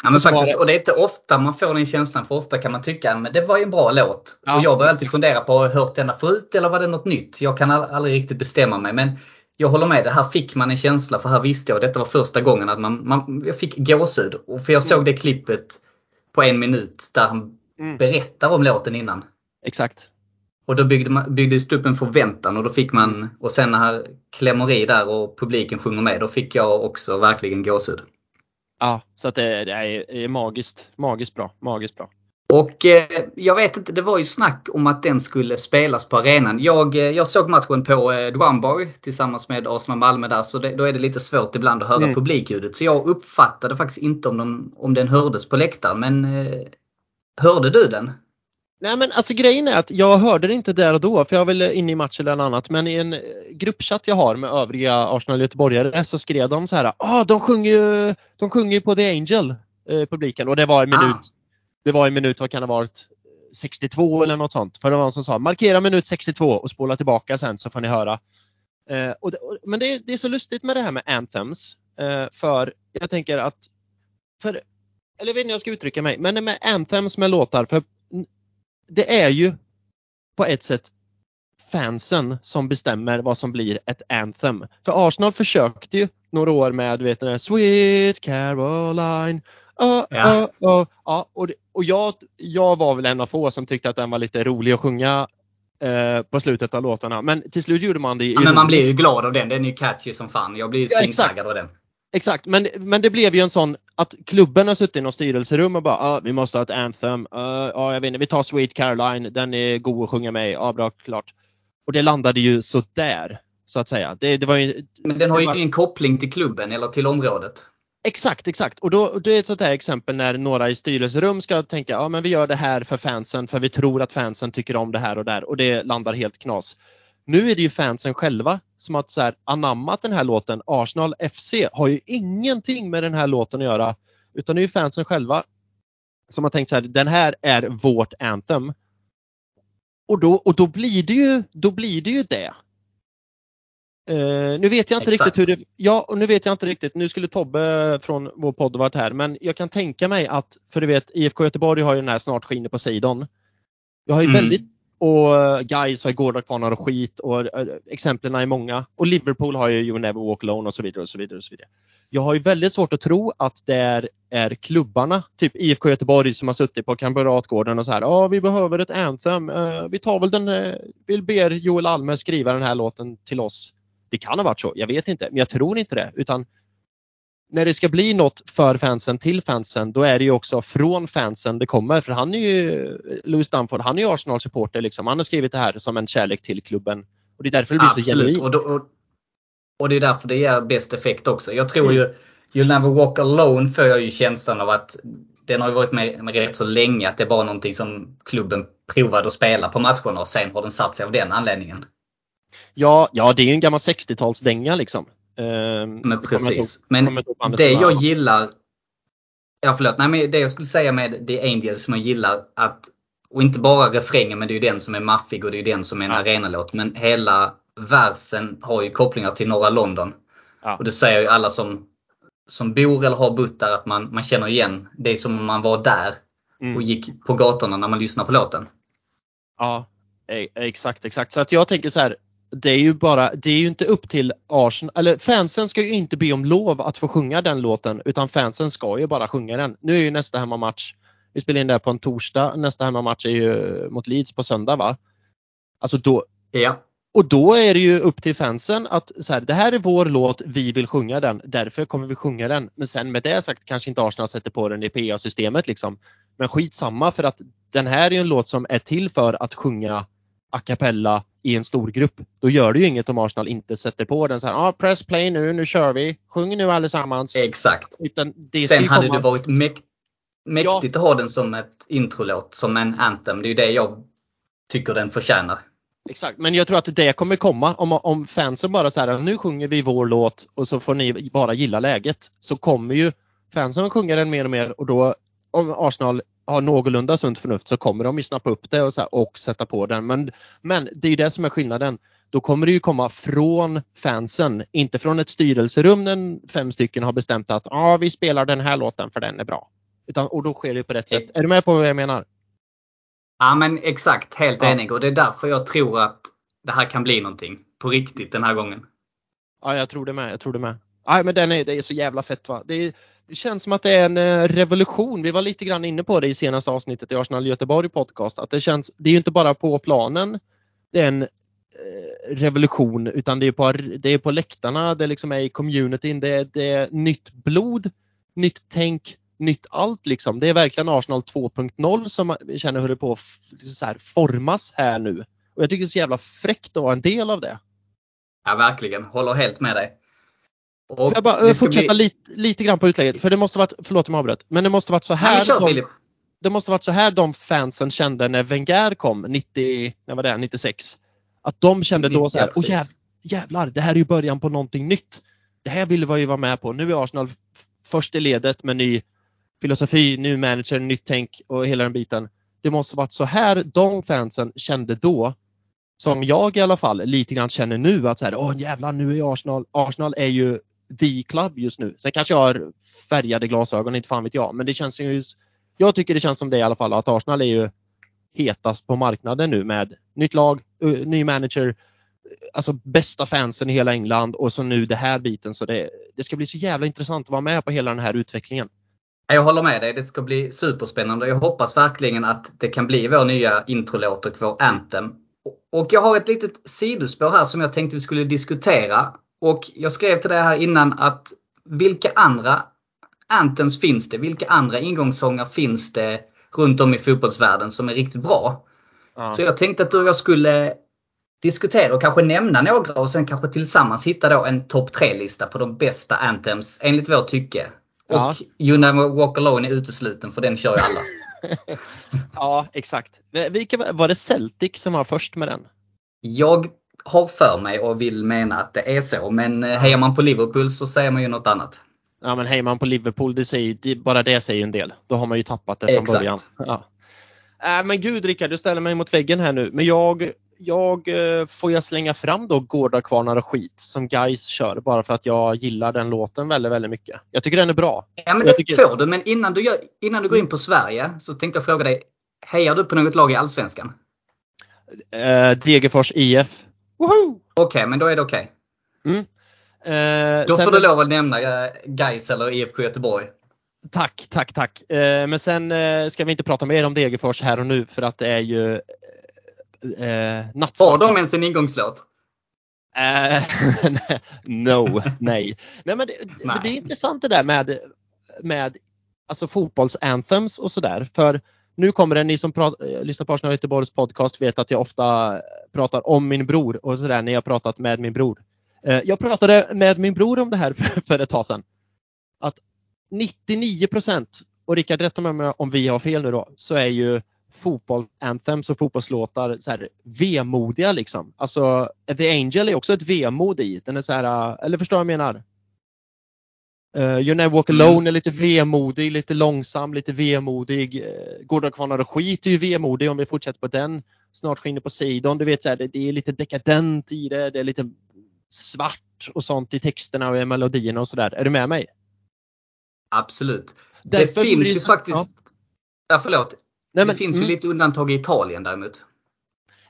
Ja, men faktiskt, och det är inte ofta man får den känslan, för ofta kan man tycka men det var ju en bra låt. Ja. Och jag börjar alltid fundera på, har jag hört denna förut eller var det något nytt? Jag kan aldrig riktigt bestämma mig. Men jag håller med, det här fick man en känsla för här visste jag, detta var första gången att man, man jag fick gåshud. För jag såg det klippet på en minut där han Mm. berättar om låten innan. Exakt. Och då byggde man, byggdes det upp en förväntan och då fick man, och sen när han klämmer i där och publiken sjunger med, då fick jag också verkligen gåshud. Ja, så att det, det är, är magiskt, magiskt bra, magiskt bra. Och eh, jag vet inte, det var ju snack om att den skulle spelas på arenan. Jag, eh, jag såg matchen på eh, Drumbar tillsammans med Arsenal Malmö där så det, då är det lite svårt ibland att höra Mm. publikljudet. Så jag uppfattade faktiskt inte om, de, om den hördes på läktaren men eh, hörde du den? Nej men alltså grejen är att jag hörde det inte där och då för jag var väl inne i matchen eller annat men i en eh, gruppchatt jag har med övriga Arsenal Göteborgare så skrev de så här ah, de sjunger ju de sjunger på The Angel eh, publiken och det var en minut. Ah. Det var i minut, vad kan det ha varit? 62 eller något sånt. För det var någon som sa markera minut 62 och spola tillbaka sen så får ni höra. Eh, och det, och, men det, det, är så lustigt med det här med anthems. Eh, för jag tänker att för, eller jag vet inte hur jag ska uttrycka mig, men det med anthems med låtar för det är ju på ett sätt fansen som bestämmer vad som blir ett anthem. För Arsenal försökte ju några år med du vet den där Sweet Caroline. Ja. Ja, och och jag, jag var väl en av få som tyckte att den var lite rolig att sjunga eh, på slutet av låtarna. Men till slut gjorde man det Ja, men man blir ju glad av den. Den är ju catchy som fan. Jag blir ju Ja, av den. Exakt, men, men det blev ju en sån att klubben har suttit i något styrelserum och bara ah, vi måste ha ett anthem. Uh, ja, jag vet inte, vi tar Sweet Caroline, den är god att sjunga med. Ja, bra, klart. Och det landade ju så där så att säga. Det, det var ju, Men den har ju var- ingen koppling till klubben eller till området. Exakt, exakt. Och då, det är ett sånt här exempel när några i styrelserum ska tänka ja men vi gör det här för fansen för vi tror att fansen tycker om det här och där och det landar helt knas. Nu är det ju fansen själva som har så här anammat den här låten. Arsenal FC har ju ingenting med den här låten att göra utan det är ju fansen själva som har tänkt så här den här är vårt anthem. Och då, och då blir det ju, då blir det ju det. Eh, nu vet jag inte Exakt. riktigt hur det, ja och nu vet jag inte riktigt, nu skulle Tobbe från vår podd varit här men jag kan tänka mig att, för du vet IFK Göteborg har ju den här snart skiner Poseidon. Jag har ju Mm. väldigt, och eh, Guys har gårdakvarnar och skit och uh, exemplen är många. Och Liverpool har ju You Never Walk Alone och så vidare och så vidare. Och så vidare. Jag har ju väldigt svårt att tro att det är, klubbarna, typ IFK Göteborg som har suttit på Kamratgården och så här, ja vi behöver ett anthem, Eh, vi tar väl den, uh, vi ber Joel Alme skriva den här låten till oss. Det kan ha varit så, jag vet inte, men jag tror inte det. Utan när det ska bli något för fansen till fansen, då är det ju också från fansen det kommer. För han är ju, Louis Dunford, han är ju Arsenal-supporter liksom. Han har skrivit det här som en kärlek till klubben. Och det är därför det blir så Absolut. genuint. Och, då, och, och det är därför det ger bäst effekt också. Jag tror ju You'll Never Walk Alone får jag ju känslan av att den har ju varit med, med rätt så länge att det var någonting som klubben provade att spela på matcherna och sen har den satt sig av den anledningen. Ja, ja, det är ju en gammal 60-talsdänga liksom. Ehm, Men precis. ihåg- Men det jag gillar Ja förlåt, nej men det jag skulle säga med The Angels som jag gillar att och inte bara refrängen men det är ju den som är maffig och det är ju den som är en Ja. arenalåt. Men hela versen har ju kopplingar till norra London. Ja. Och det säger ju alla som, som bor eller har bott där att man, man känner igen. Det är som om man var där Mm. och gick på gatorna när man lyssnar på låten. Ja, e- exakt, exakt. Så att jag tänker så här. Det är ju bara, det är ju inte upp till Arsenal, eller fansen ska ju inte be om lov att få sjunga den låten utan fansen ska ju bara sjunga den. Nu är ju nästa hemmamatch, vi spelar in det här på en torsdag, nästa hemmamatch är ju mot Leeds på söndag va? Alltså då, Ja, och då är det ju upp till fansen att så här, det här är vår låt, vi vill sjunga den, därför kommer vi sjunga den. Men sen med det sagt kanske inte Arsenal sätter på den i PA-systemet liksom. Men skitsamma för att den här är ju en låt som är till för att sjunga a cappella i en stor grupp. Då gör det ju inget om Arsenal inte sätter på den så här, ah, press play nu, nu kör vi, sjung nu allesammans. exakt. Utan det Sen hade komma... det varit mäkt, mäktigt att ha den som ett introlåt, som en anthem. Det är ju det jag tycker den förtjänar. Exakt, men jag tror att det kommer komma om, om fansen bara så här, nu sjunger vi vår låt och så får ni bara gilla läget. Så kommer ju fansen sjunga den mer och mer och då om Arsenal har någorlunda sunt förnuft så kommer de ju snappa upp det och, så här, och sätta på den. Men, men det är ju det som är skillnaden. Då kommer det ju komma från fansen, inte från ett styrelserum när fem stycken har bestämt att ah, vi spelar den här låten för den är bra. Utan, och då sker det på rätt sätt. Är du med på vad jag menar? Ja men exakt, helt Ja. enig. Och det är därför jag tror att det här kan bli någonting. På riktigt den här gången. Ja, jag tror det med. Jag tror det med. Nej, men den är, det är så jävla fett va. Det, är, det känns som att det är en eh, revolution. Vi var lite grann inne på det i senaste avsnittet i Arsenal Göteborg podcast. Att det känns, det är ju inte bara på planen det är en eh, revolution utan det är, på, det är på läktarna, det liksom är i communityn, det är, det är nytt blod, nytt tänk, nytt allt liksom. Det är verkligen Arsenal 2.0 som vi känner håller på att så här, formas här nu. Och jag tycker det är så jävla fräckt att vara en del av det. Ja verkligen, håller helt med dig. Och jag bara eh, fortsätta bli- lite, lite grann på utlägget? För det måste varit, förlåt om jag avbröt, men det måste varit så Nej, här. men kör de- det måste varit så här de fansen kände när Wenger kom 90, när var det, 96. Att de kände då så här, åh jäv, jävlar, det här är ju början på någonting nytt. Det här vill vi ju vara med på. Nu är Arsenal först i ledet med ny filosofi, ny manager, nytt tänk och hela den biten. Det måste varit så här de fansen kände då. Som jag i alla fall lite grann känner nu att så här, åh jävlar nu är Arsenal, Arsenal är ju the club just nu. Sen kanske jag har färgade glasögon, inte fan vet jag. Men det känns ju, jag tycker det känns som det i alla fall att Arsenal är ju hetast på marknaden nu med nytt lag, ny manager, alltså bästa fansen i hela England och så nu det här biten. Så det, det ska bli så jävla intressant att vara med på hela den här utvecklingen. Jag håller med dig. Det ska bli superspännande. Jag hoppas verkligen att det kan bli vår nya introlåt och vår anthem. Och jag har ett litet sidospår här som jag tänkte vi skulle diskutera. Och jag skrev till dig här innan att vilka andra anthems finns det? Vilka andra ingångssånger finns det runt om i fotbollsvärlden som är riktigt bra? Ja. Så jag tänkte att du och jag skulle diskutera och kanske nämna några och sen kanske tillsammans hitta då en topp tre-lista på de bästa anthems enligt vårt tycke. Och Ja. You Never Walk Alone är utesluten för den kör ju alla. <laughs> ja, exakt. Vilka, var det Celtic som var först med den? Jag har för mig och vill mena att det är så men eh, hejar man på Liverpool så säger man ju något annat. Ja men hejar man på Liverpool, det säger, bara det säger en del. Då har man ju tappat det från Exakt. början. Ja. Äh, men gud Rickard, du ställer mig mot väggen här nu. Men jag, jag eh, får jag slänga fram då Gårdar, Kvarnar och skit som Guys kör bara för att jag gillar den låten väldigt, väldigt mycket. Jag tycker den är bra. Ja men det tycker- får du men innan du, gör, innan du går in på Sverige så tänkte jag fråga dig. Hejar du på något lag i Allsvenskan? Eh, Degerfors IF. Okej, men då är det okej. Eh, Då får du lov att nämna eh, Gais eller IFK Göteborg. Tack, tack, tack. Eh, men sen eh, ska vi inte prata mer om Degerfors här och nu för att det är ju eh, nattsvart. Har de ens en ingångslåt? Eh, <laughs> no, nej. nej, men det, Nej. det är intressant det där med, med alltså fotbollsanthems och sådär. För nu kommer det, ni som prat, eh, lyssnar på Arsenal Göteborgs podcast vet att jag ofta pratar om min bror och sådär när jag pratat med min bror. Eh, jag pratade med min bror om det här <laughs> för, för ett tag sedan. Att 99 procent, och Rickard rätta mig om vi har fel nu då, så är ju fotbollsanthems och fotbollslåtar så här vemodiga liksom. Alltså The Angel är också ett vemod i. Den är så här, eh, eller förstår vad jag menar? Uh, you Never Walk Mm. Alone är lite vemodig, lite långsam, lite vemodig. Uh, Gårdar Kvarnar och skit är ju vemodig om vi fortsätter på den. Snart skiner på sidon. Du vet så här, det, det är lite dekadent i det. Det är lite svart och sånt i texterna och i melodierna och sådär. Är du med mig? Absolut. Därför det finns det ju så- faktiskt... ja. Ja, förlåt. Nej, det men, finns mm, ju lite undantag i Italien däremot.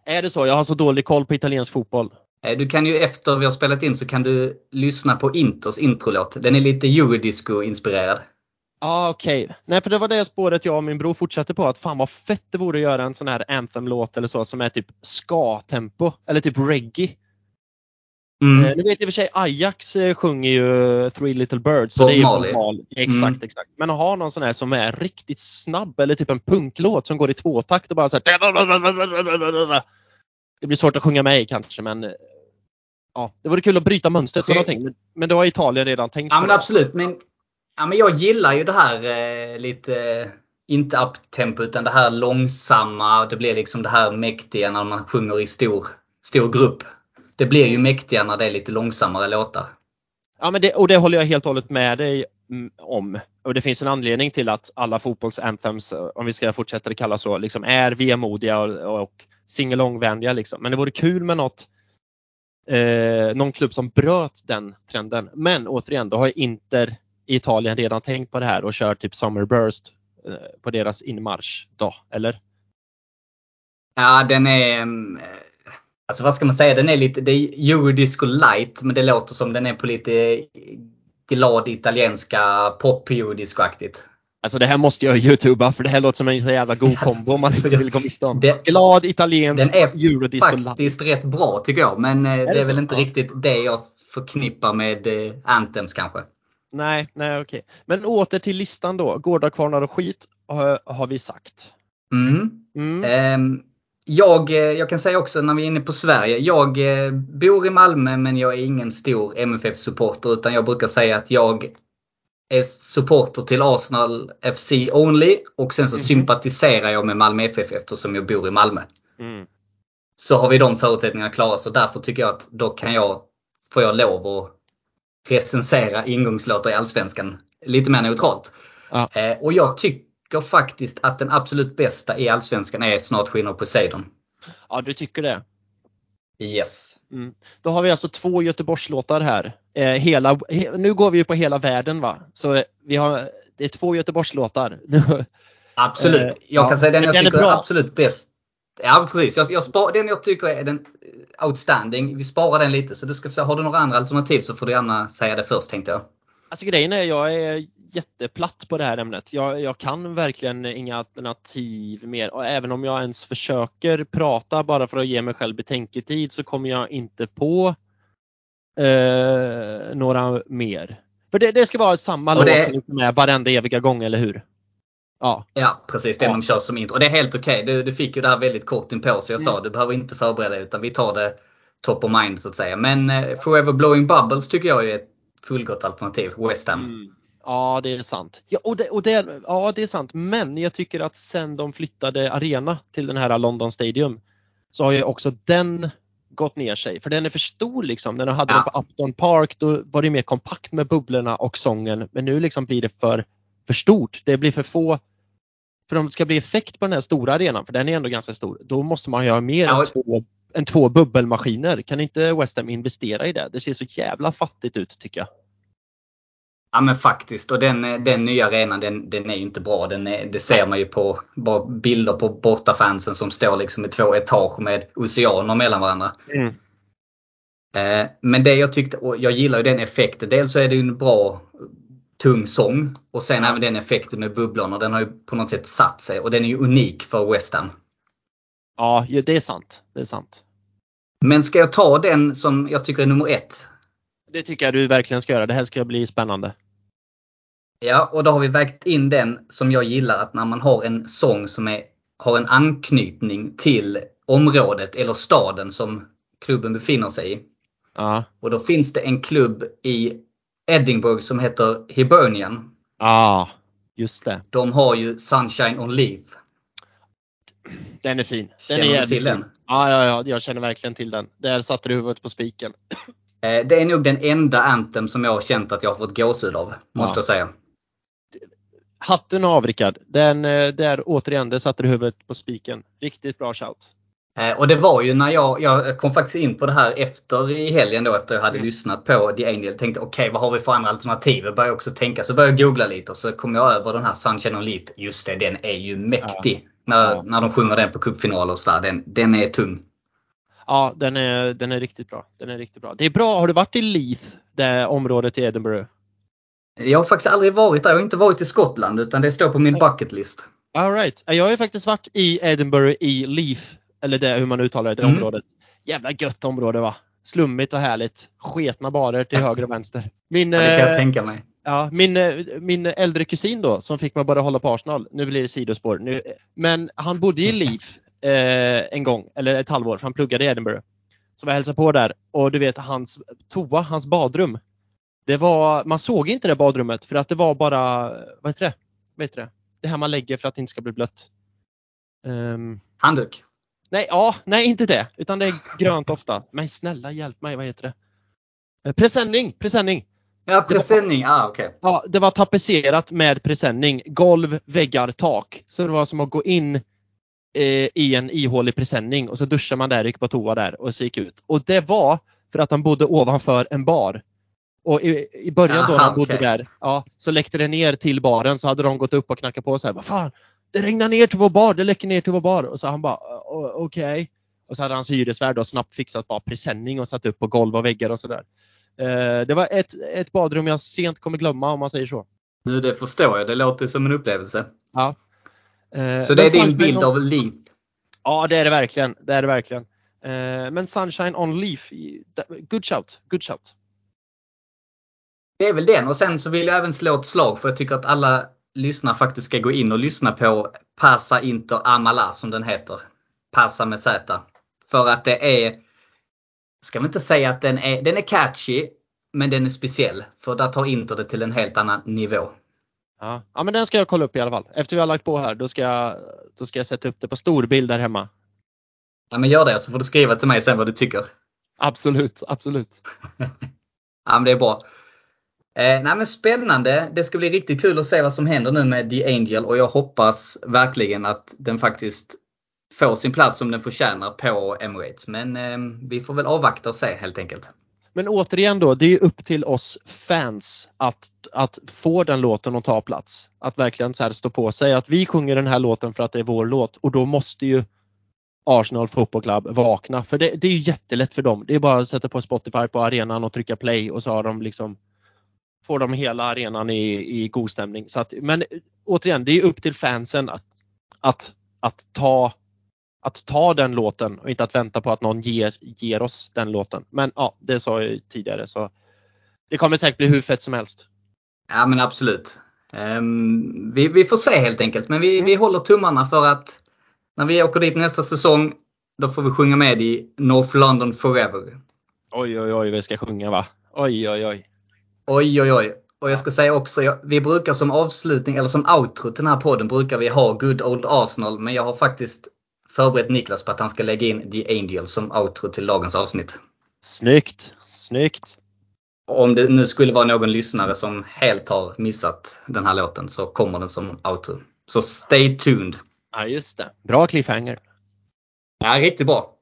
Är det så? Jag har så dålig koll på italiensk fotboll. Eh, Du kan ju efter vi har spelat in så kan du lyssna på Inters introlåt. Den är lite eurodisco-inspirerad. Ja, okej. Nej, för det var det spåret jag och min bror fortsatte på. Att fan vad fett det vore att göra en sån här anthem-låt eller så som är typ ska-tempo. Eller typ reggae. Mm. Eh, nu vet i och för sig Ajax eh, sjunger ju Three Little Birds. Så Bob det är. Bob Marley. Exakt, Mm. exakt. Men att ha någon sån här som är riktigt snabb eller typ en punklåt som går i tvåtakt och bara så här. Det blir svårt att sjunga med i kanske men eh, Ja, det vore kul att bryta mönstret Alltså, någonting. Men, men då har Italien redan tänkt Ja men det. absolut. Men, ja, men jag gillar ju det här eh, lite, eh, inte uptempo utan det här långsamma. Det blir liksom det här mäktiga när man sjunger i stor, stor grupp. Det blir ju mäktiga när det är lite långsammare låtar. Ja, men det, och det håller jag helt och hållet med dig mm, om. Och det finns en anledning till att alla fotbollsanthems, om vi ska fortsätta att kalla så, liksom är vemodiga och, och singalongvänliga. Liksom. Men det vore kul med något, eh, någon klubb som bröt den trenden. Men återigen, då har Inter i Italien redan tänkt på det här och kör typ Summer Burst eh, på deras inmarsch. Då, eller? Ja den är, mm, eh, alltså vad ska man säga, den är lite, det är eurodisco light men det låter som den är på lite glad italienska pop-eurodisco-aktigt. Alltså det här måste jag youtuba för det här låter som en så jävla god kombo om man inte vill gå miste om. Det- Glad italiensk Den är eurodisco faktiskt rätt bra tycker jag. Men eh, det det är väl inte Ja. riktigt det jag förknippar med eh, Anthems kanske. Nej, nej okej. Men åter till listan då. Gårdar, kvarnar och skit har, har vi sagt. Mm. Mm. Ehm, jag, eh, jag kan säga också när vi är inne på Sverige. Jag eh, bor i Malmö men jag är ingen stor MFF-supporter utan jag brukar säga att jag är supporter till Arsenal FC only och sen så Mhm. sympatiserar jag med Malmö FF eftersom jag bor i Malmö. Mm. Så har vi de förutsättningarna klara så därför tycker jag att då kan jag, får jag lov att recensera ingångslåtar i Allsvenskan lite mer neutralt. Ja. Eh, och jag tycker faktiskt att den absolut bästa i Allsvenskan är Snart skiner Poseidon. ja, du tycker det. Yes. Mm. Då har vi alltså två Göteborgslåtar här. Eh, hela, he, nu går vi ju på hela världen va? Så eh, vi har, det är två Göteborgslåtar. <laughs> Absolut. Eh, jag ja. kan säga den jag den är tycker är, bra. absolut bäst. Ja precis. Jag, jag spar, den jag tycker är den outstanding. Vi sparar den lite. Så du ska har du några andra alternativ så får du gärna säga det först tänkte jag. Alltså grejen är, jag är jätteplatt på det här ämnet. Jag, jag kan verkligen inga alternativ mer och även om jag ens försöker prata bara för att ge mig själv betänketid så kommer jag inte på eh, några mer. För det, det ska vara samma Och låt det- som är med varenda eviga gång, eller hur? Ja, Ja precis, den Ja. de kör som intro. Och det är helt okej. Du, du fick ju det här väldigt kort in på så jag Mm. sa du behöver inte förbereda dig utan vi tar det top of mind så att säga. Men eh, Forever Blowing Bubbles tycker jag är ett fullgott alternativ. West Ham. Mm. Ja, det är sant. Ja, och det, och det, ja, det är sant. Men jag tycker att sen de flyttade arena till den här London Stadium så har ju också den gått ner sig. För den är för stor liksom. När de hade Ja. den på Upton Park då var det mer kompakt med bubblorna och sången. Men nu liksom blir det för, för stort. Det blir för få. För om det ska bli effekt på den här stora arenan, för den är ändå ganska stor, då måste man ju ha mer Ja, än, två, än två bubbelmaskiner. Kan inte West Ham investera i det? Det ser så jävla fattigt ut tycker jag. Ja men faktiskt. Och den, den nya arenan den, den är ju inte bra. Den är, det ser man ju på bara bilder på bortafansen som står liksom i två etage med oceaner mellan varandra. Eh, Men det jag tyckte, och jag gillar ju den effekten. Dels så är det ju en bra tung sång och sen även den effekten med bubblorna. Den har ju på något sätt satt sig och den är ju unik för West Ham. Ja, det är sant. Det är sant. Men ska jag ta den som jag tycker är nummer ett? Det tycker jag du verkligen ska göra. Det här ska bli spännande. Ja, och då har vi vägt in den som jag gillar att när man har en sång som är, har en anknytning till området eller staden som klubben befinner sig i. Ja. Och då finns det en klubb i Edinburgh som heter Hibernian. Ja, just det. De har ju Sunshine on Leaf. Den är fin. Den Känner är jävligt till fin. den? Ja, ja, ja, jag känner verkligen till den. Där satte du huvudet på spiken. Eh, Det är nog den enda Anthem som jag har känt att jag har fått gåshud av. Måste Ja. jag säga. Hatten av Rickard. Den, eh, där återigen, där satte du huvudet på spiken. Riktigt bra shout. Eh, Och det var ju när jag, jag kom faktiskt in på det här efter i helgen då efter jag hade Mm. lyssnat på The Angel. Tänkte okej vad har vi för andra alternativ? Jag började också tänka så började jag googla lite och så kom jag över den här Sunshine Leaf. Just det, den är ju mäktig. När, Ja. när de sjunger den på cupfinaler och sådär. Den, den är tung. Ja, den är, den är riktigt bra. Den är riktigt bra. Det är bra. Har du varit i Leith, det området i Edinburgh? Jag har faktiskt aldrig varit där. Jag har inte varit i Skottland utan det står på min bucket list. All right. Jag har ju faktiskt varit i Edinburgh i Leith, eller det, hur man uttalar det, det Mm. området. Jävla gött område va? Slummigt och härligt. Sketna barer till höger och vänster. Min, Ja, det kan jag eh, tänka mig. Ja, min, eh, min äldre kusin då som fick mig bara hålla på Arsenal. Nu blir det sidospår. Nu, men han bodde i Leaf eh, en gång, eller ett halvår, för han pluggade i Edinburgh. Så vi hälsade på där och du vet hans toa, hans badrum. Det var, man såg inte det badrummet för att det var bara, vad heter det? Vad heter det? Det här man lägger för att det inte ska bli blött. Ehm, Handduk. nej, ja, nej inte det. Utan det är grönt ofta. Men snälla hjälp mig, vad heter det? Eh, Presenning, presenning. Ja, presenning. Ah, okej. Ja, det var tapetserat med presenning. Golv, väggar, tak. Så det var som att gå in eh, i en ihålig presenning och så duschade man där, gick på toa där och så gick ut. Och det var för att han bodde ovanför en bar. Och i, i början då när Aha, han bodde okej. där, ja, så läckte det ner till baren så hade de gått upp och knackat på så här. Vad fan, det regnar ner till vår bar, det läcker ner till vår bar. Och så han bara, "Å- okej. Och så hade hans hyresvärd då snabbt fixat bara presenning och satt upp på golv och väggar och sådär. Eh, det var ett, ett badrum jag sent kommer glömma om man säger så. Nu det förstår jag. Det låter som en upplevelse. Ja. Eh, Så det är din bild on- av Leaf. Ja, det är det verkligen. Det är det verkligen. Eh, men Sunshine on Leaf, good shout. Good shout. Det är väl den och sen så vill jag även slå ett slag för jag tycker att alla lyssnare faktiskt ska gå in och lyssna på Passa Inter Amala som den heter. Passa med Z. För att det är, ska vi inte säga att den är, den är catchy. men den är speciell. För där tar Inter det till en helt annan nivå. Ja. ja, men den ska jag kolla upp i alla fall. Efter vi har lagt på här, då ska jag, då ska jag sätta upp det på storbild där hemma. Ja, men gör det så får du skriva till mig sen vad du tycker. Absolut, absolut. <laughs> ja, men det är bra. Eh, nej, men spännande. Det ska bli riktigt kul att se vad som händer nu med The Angel och jag hoppas verkligen att den faktiskt får sin plats som den förtjänar på Emirates. Men eh, vi får väl avvakta och se helt enkelt. Men återigen då, det är upp till oss fans att, att få den låten att ta plats. Att verkligen så här stå på sig att vi sjunger den här låten för att det är vår låt och då måste ju Arsenal Football Club vakna. För det, det är ju jättelätt för dem. Det är bara att sätta på Spotify på arenan och trycka play och så har de liksom får de hela arenan i, i god stämning. Så att, men återigen, det är upp till fansen att, att, att ta att ta den låten och inte att vänta på att någon ger, ger oss den låten. Men ja, det sa jag tidigare så det kommer säkert bli hur fett som helst. Ja men absolut. Um, vi, vi, får se helt enkelt. Men vi, vi håller tummarna för att när vi åker dit nästa säsong då får vi sjunga med i North London Forever. Oj oj oj, vi ska sjunga va? Oj oj oj. Oj oj oj. Och jag ska säga också, vi brukar som avslutning eller som outro till den här podden brukar vi ha Good Old Arsenal. Men jag har faktiskt förberett Niklas på att han ska lägga in The Angel som outro till dagens avsnitt. Snyggt! Snyggt! Om det nu skulle vara någon lyssnare som helt har missat den här låten så kommer den som outro. Så stay tuned! Ja just det. Bra cliffhanger. Ja, riktigt bra.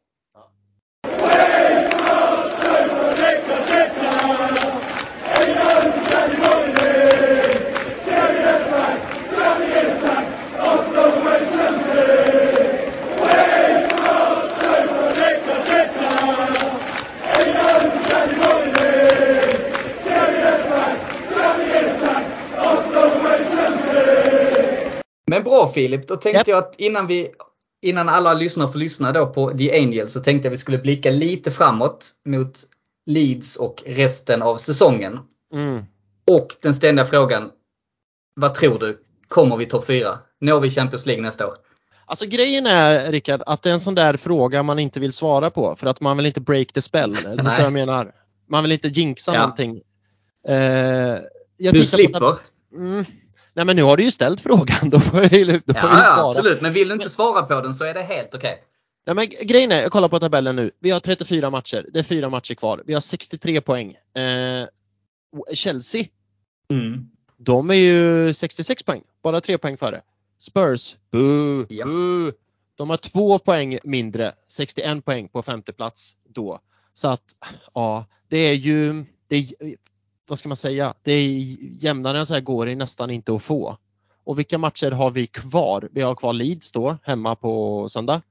Filip, då tänkte yep. jag att innan vi Innan alla lyssnare får lyssna då på The Angel så tänkte jag vi skulle blicka lite framåt mot Leeds och resten av säsongen. Mm. Och den ständiga frågan. Vad tror du? Kommer vi topp 4? Når vi Champions League nästa år? Alltså grejen är Rickard att det är en sån där fråga man inte vill svara på för att man vill inte break the spell. Det är så jag menar. Man vill inte jinxa ja. någonting. Uh, du slipper? På, mm, Nej men nu har du ju ställt frågan. <laughs> Då får jag ju, då ja, får jag svara. absolut. Men vill du inte svara på den så är det helt okej. Okay. Men grejen är, jag kollar på tabellen nu. Vi har 34 matcher. Det är fyra matcher kvar. Vi har 63 poäng. Eh, Chelsea. Mm. De är ju 66 poäng. Bara tre poäng före. Spurs. Boo, ja. boo. De har två poäng mindre. 61 poäng på femte plats då. Så att ja, det är ju det är, vad ska man säga, det är jämnare än så här går det nästan inte att få. Och vilka matcher har vi kvar? Vi har kvar Leeds då, hemma på söndag.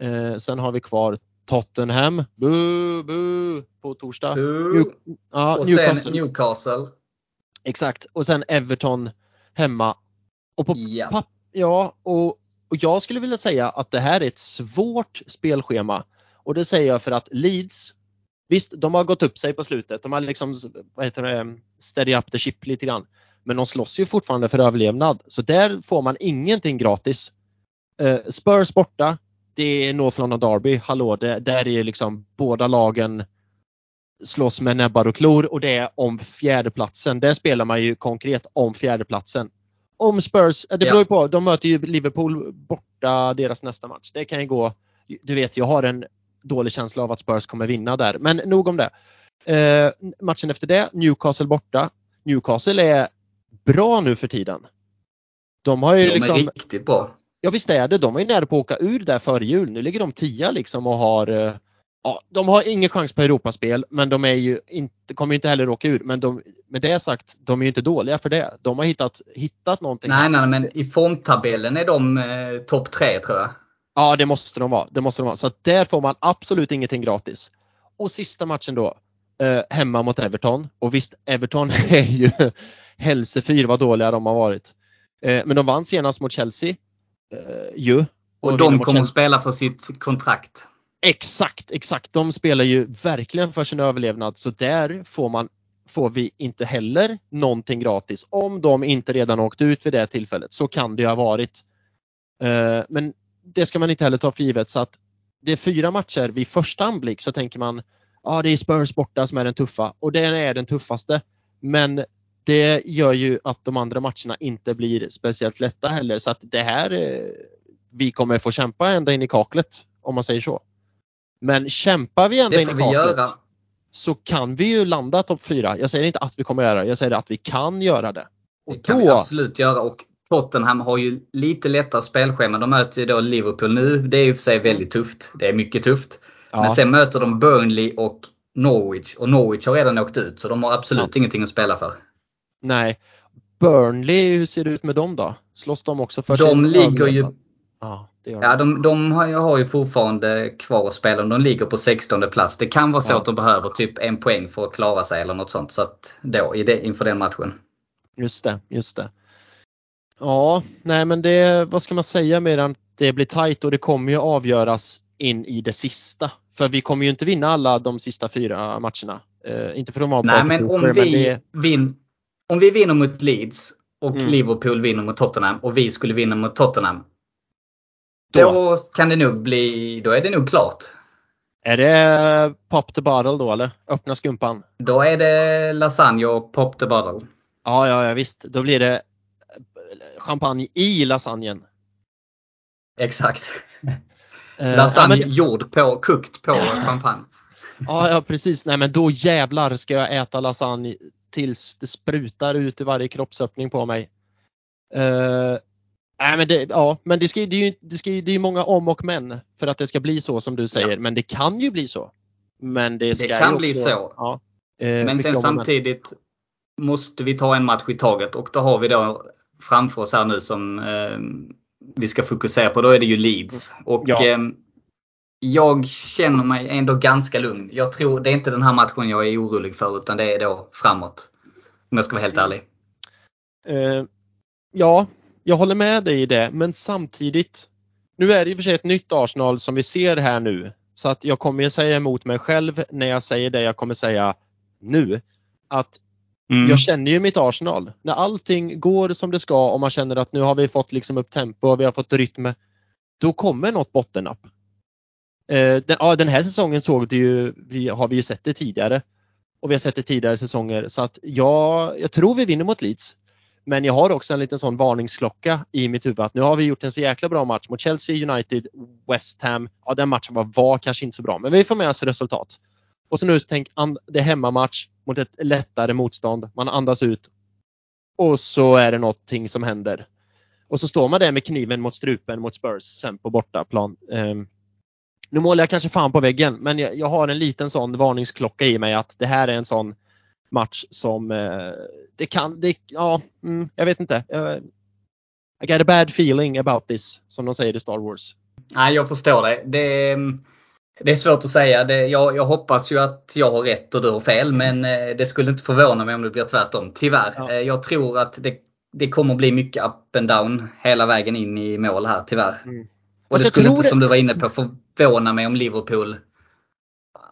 Eh, sen har vi kvar Tottenham, bu, bu, på torsdag. New, ja, och Newcastle. sen Newcastle. Exakt, och sen Everton hemma. Och på ja. Papp, ja och, och jag skulle vilja säga att det här är ett svårt spelschema. Och det säger jag för att Leeds Visst, de har gått upp sig på slutet. De har liksom, vad heter det, steady up the ship lite grann. Men de slåss ju fortfarande för överlevnad. Så där får man ingenting gratis. Uh, Spurs borta. Det är North London Derby. Hallå, det, där är liksom båda lagen slåss med näbbar och klor och det är om fjärdeplatsen. Där spelar man ju konkret om fjärdeplatsen. Om Spurs, det beror ju på, de möter ju Liverpool borta deras nästa match. Det kan ju gå, du vet jag har en dålig känsla av att Spurs kommer vinna där. Men nog om det. Eh, matchen efter det, Newcastle borta. Newcastle är bra nu för tiden. De har ju de liksom... är riktigt bra. Ja visst är det. De är nära på att åka ur där före jul. Nu ligger de tia liksom och har eh, Ja, de har ingen chans på Europaspel men de är ju inte, kommer inte heller åka ur. Men de, med det sagt, de är ju inte dåliga för det. De har hittat, hittat någonting. Nej, nej, men i formtabellen är de eh, topp tre tror jag. Ja, det måste de vara. Det måste de vara. Så där får man absolut ingenting gratis. Och sista matchen då, eh, hemma mot Everton. Och visst, Everton <laughs> är ju hälsefyr vad dåliga de har varit. Eh, men de vann senast mot Chelsea. Eh, ju. Och, och de kommer att spela för sitt kontrakt. Exakt, exakt. De spelar ju verkligen för sin överlevnad. Så där får man får vi inte heller någonting gratis om de inte redan åkt ut vid det tillfället. Så kan det ha varit. Eh, men det ska man inte heller ta för givet. Så att det är fyra matcher vid första anblick så tänker man ja det är Spurs borta som är den tuffa och den är den tuffaste. Men det gör ju att de andra matcherna inte blir speciellt lätta heller så att det här eh, vi kommer få kämpa ända in i kaklet om man säger så. Men kämpar vi ända in i vi kaklet göra. så kan vi ju landa topp fyra. Jag säger inte att vi kommer göra det, jag säger att vi kan göra det. Och Det kan vi då, absolut göra. Och Tottenham har ju lite lättare spelschema. De möter ju då Liverpool nu. Det är ju för sig väldigt tufft. Det är mycket tufft. ja, Men sen möter de Burnley och Norwich. Och Norwich har redan åkt ut. Så de har absolut Sant. ingenting att spela för. nej. Burnley, hur ser det ut med dem då? Slåss de också för De ligger ju? Ja, det gör Ja, de. de, de har, ju- har ju fortfarande kvar att spela. De ligger på 16 plats. Det kan vara så Ja. att de behöver typ en poäng för att klara sig eller något sånt. Så att då, i det, inför den matchen. Just det, just det. Ja, nej men det, vad ska man säga medan det blir tajt och det kommer ju avgöras in i det sista. För vi kommer ju inte vinna alla de sista fyra matcherna. Eh, inte för de har Nej, men om vi, det, vin, om vi vinner mot Leeds och Mm. Liverpool vinner mot Tottenham och vi skulle vinna mot Tottenham. Då. Då kan det nog bli, då är det nog klart. är det pop the bottle då eller? Öppna skumpan? Då är det lasagne och pop the bottle. Ja, ja, ja visst. Då blir det champagne i lasagnen. Exakt. Eh, Lasagne ja, men- gjord på, kokt på champagne. Ja, ja precis. Nej men då jävlar ska jag äta lasagne tills det sprutar ut i varje kroppsöppning på mig. Uh, nej men det, ja, men det, ska, det är ju det ska, det är många om och men för att det ska bli så som du säger. Men det kan ju bli så. Men det ska kan ju bli också, så. Ja, eh, Men sen och men. samtidigt måste vi ta en match i taget och då har vi då framför oss här nu som eh, vi ska fokusera på. Då är det ju Leeds. Och Ja. eh, jag känner mig ändå ganska lugn. Jag tror det är inte den här matchen jag är orolig för utan det är då framåt. Om jag ska vara helt ärlig. Eh, ja, jag håller med dig i det, men samtidigt. Nu är det i och för sig ett nytt Arsenal som vi ser här nu. Så att jag kommer säga emot mig själv när jag säger det jag kommer säga nu. Att Mm. jag känner ju mitt Arsenal. När allting går som det ska och man känner att nu har vi fått liksom upp tempo och vi har fått rytm. Då kommer något bottennapp. Eh, den, ja, den här säsongen såg det ju, vi, har vi ju sett det tidigare. Och vi har sett det tidigare säsonger så att jag, jag tror vi vinner mot Leeds. Men jag har också en liten sån varningsklocka i mitt huvud att nu har vi gjort en så jäkla bra match mot Chelsea United, West Ham. Ja den matchen var, var kanske inte så bra men vi får med oss resultat. Och så nu tänk det är hemmamatch mot ett lättare motstånd. Man andas ut. Och så är det någonting som händer. Och så står man där med kniven mot strupen mot Spurs sen på bortaplan. Um, nu målar jag kanske fan på väggen men jag, jag har en liten sån varningsklocka i mig att det här är en sån match som eh, det kan, det, ja, mm, jag vet inte. Uh, I got a bad feeling about this som de säger i Star Wars. Nej, jag förstår det. Det, mm, det är svårt att säga. Det, jag, jag hoppas ju att jag har rätt och du har fel men eh, det skulle inte förvåna mig om det blir tvärtom. Tyvärr. Ja. Eh, Jag tror att det, det kommer bli mycket up and down hela vägen in i mål här tyvärr. Mm. Och Alltså, det skulle inte det- som du var inne på förvåna mig om Liverpool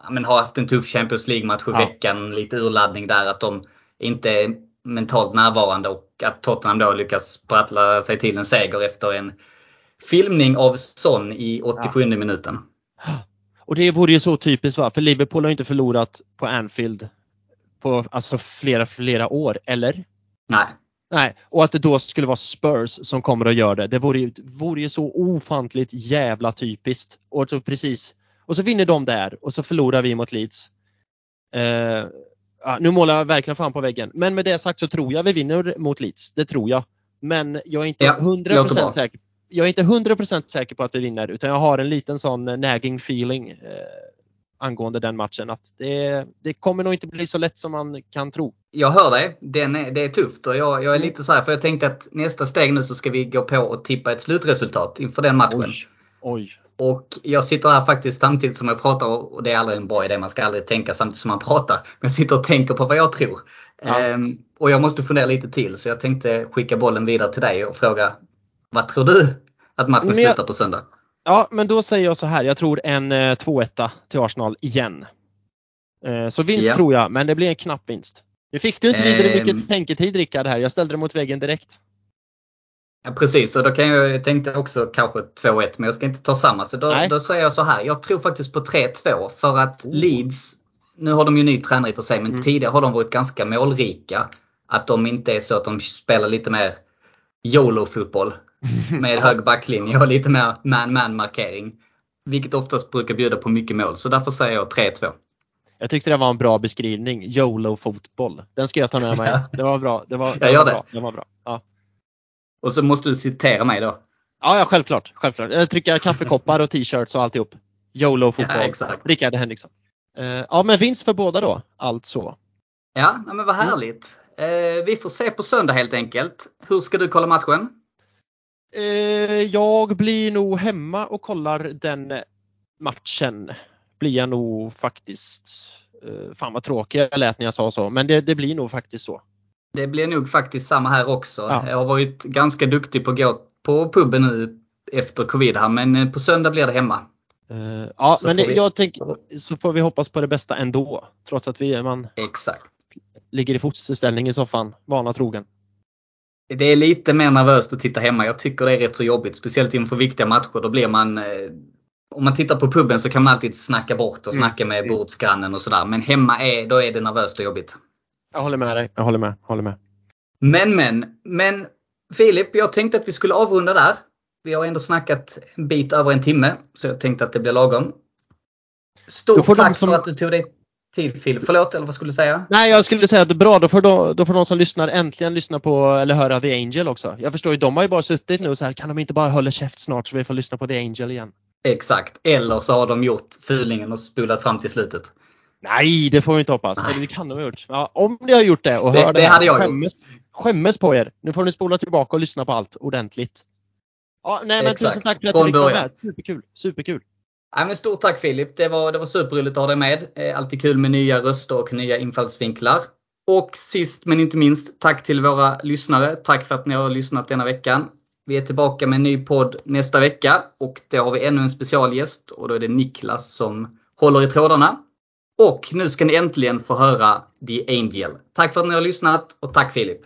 ja, men har haft en tuff Champions League-match i Ja. veckan. Lite urladdning där att de inte är mentalt närvarande och att Tottenham då lyckas prattla sig till en seger efter en filmning av Son i 87 minuten. Och det vore ju så typiskt va? För Liverpool har ju inte förlorat på Anfield på alltså flera, flera år, eller? Nej. Nej, och att det då skulle vara Spurs som kommer att göra det. Det vore ju, vore ju så ofantligt jävla typiskt. Och så precis. Och så vinner de där och så förlorar vi mot Leeds. Ja, nu målar jag verkligen fan på väggen. Men med det sagt så tror jag vi vinner mot Leeds. Det tror jag. Men jag är inte Ja, låter bra. 100% säker. Jag är inte 100% säker på att vi vinner utan jag har en liten sån eh, nagging feeling eh, angående den matchen. Att det, det kommer nog inte bli så lätt som man kan tro. Jag hör dig. Är, det är tufft och jag, jag är Mm. lite så här för jag tänkte att nästa steg nu så ska vi gå på och tippa ett slutresultat inför den matchen. Oj. Oj. Och jag sitter här faktiskt samtidigt som jag pratar och det är aldrig en bra idé. Man ska aldrig tänka samtidigt som man pratar. Men jag sitter och tänker på vad jag tror. Ja. Ehm, och jag måste fundera lite till så jag tänkte skicka bollen vidare till dig och fråga vad tror du att matchen jag- slutar på söndag? Ja, men då säger jag så här. Jag tror en eh, 2-1 till Arsenal igen. Eh, så vinst Ja. tror jag, men det blir en knapp vinst. Nu fick du inte vidare Ehm. mycket tänketid Rickard här. Jag ställde det mot väggen direkt. Ja, precis, och då kan jag, jag tänkte också kanske 2-1 men jag ska inte ta samma. Så då, då säger jag så här. Jag tror faktiskt på 3-2 för att Oh. Leeds nu har de ju ny tränare i och för sig, men Mm. tidigare har de varit ganska målrika. Att de inte är så att de spelar lite mer YOLO-fotboll med <laughs> hög backlinje och lite mer man-man markering. Vilket oftast brukar bjuda på mycket mål, så därför säger jag 3-2. Jag tyckte det var en bra beskrivning. YOLO-fotboll. Den ska jag ta med mig. <laughs> Det var bra. Det var, Jag gör var det. bra. Det var bra. Ja. Och så måste du citera mig då. Ja, ja, självklart. självklart. Jag trycker kaffekoppar och t-shirts och alltihop. YOLO-fotboll. Ja, exakt. Rickard Henriksson. Eh, ja, men vinst för båda då. Alltså. Ja, men vad härligt. Eh, vi får se på söndag helt enkelt. Hur ska du kolla matchen? Eh, jag blir nog hemma och kollar den matchen. Blir jag nog faktiskt. Eh, fan vad tråkig jag lät när jag sa så, men det, det blir nog faktiskt så. Det blir nog faktiskt samma här också. Ja. Jag har varit ganska duktig på att gå på puben nu efter covid här, men eh, på söndag blir det hemma. Eh, ja, Så men vi- jag tänker så får vi hoppas på det bästa ändå. Trots att vi, man Exakt. ligger i fosterställning i soffan, vana trogen. Det är lite mer nervöst att titta hemma. Jag tycker det är rätt så jobbigt. Speciellt inför viktiga matcher. Då blir man... Eh, om man tittar på puben så kan man alltid snacka bort och Mm. snacka med bordsgrannen och sådär. Men hemma är, då är det nervöst och jobbigt. Jag håller med dig. Jag håller med. Håller med. Men men. Men Filip, jag tänkte att vi skulle avrunda där. Vi har ändå snackat en bit över en timme. Så jag tänkte att det blir lagom. Stort tack som- för att du tog dig tid Filip. Förlåt, eller vad skulle du säga? Nej, jag skulle säga att det är bra. Då får, då, då får de som lyssnar äntligen lyssna på eller höra The Angel också. Jag förstår ju, de har ju bara suttit nu så här, kan de inte bara hålla käft snart så vi får lyssna på The Angel igen? Exakt. Eller så har de gjort fulingen och spolat fram till slutet. Nej, det får vi inte hoppas. Nej. Eller det kan de ha gjort. Ja, om ni har gjort det och Det- hör det, det här, jag gjort. skämmes, skämmes på er. Nu får ni spola tillbaka och lyssna på allt ordentligt. Ja, nej men Exakt. tusen tack för att du fick vara med. Superkul, superkul. Ja, men stort tack Filip. Det var, det var superroligt att ha dig med. Eh, alltid kul med nya röster och nya infallsvinklar. Och sist men inte minst, tack till våra lyssnare. Tack för att ni har lyssnat denna veckan. Vi är tillbaka med en ny podd nästa vecka och då har vi ännu en specialgäst och då är det Niklas som håller i trådarna. Och nu ska ni äntligen få höra The Angel. Tack för att ni har lyssnat och tack Filip!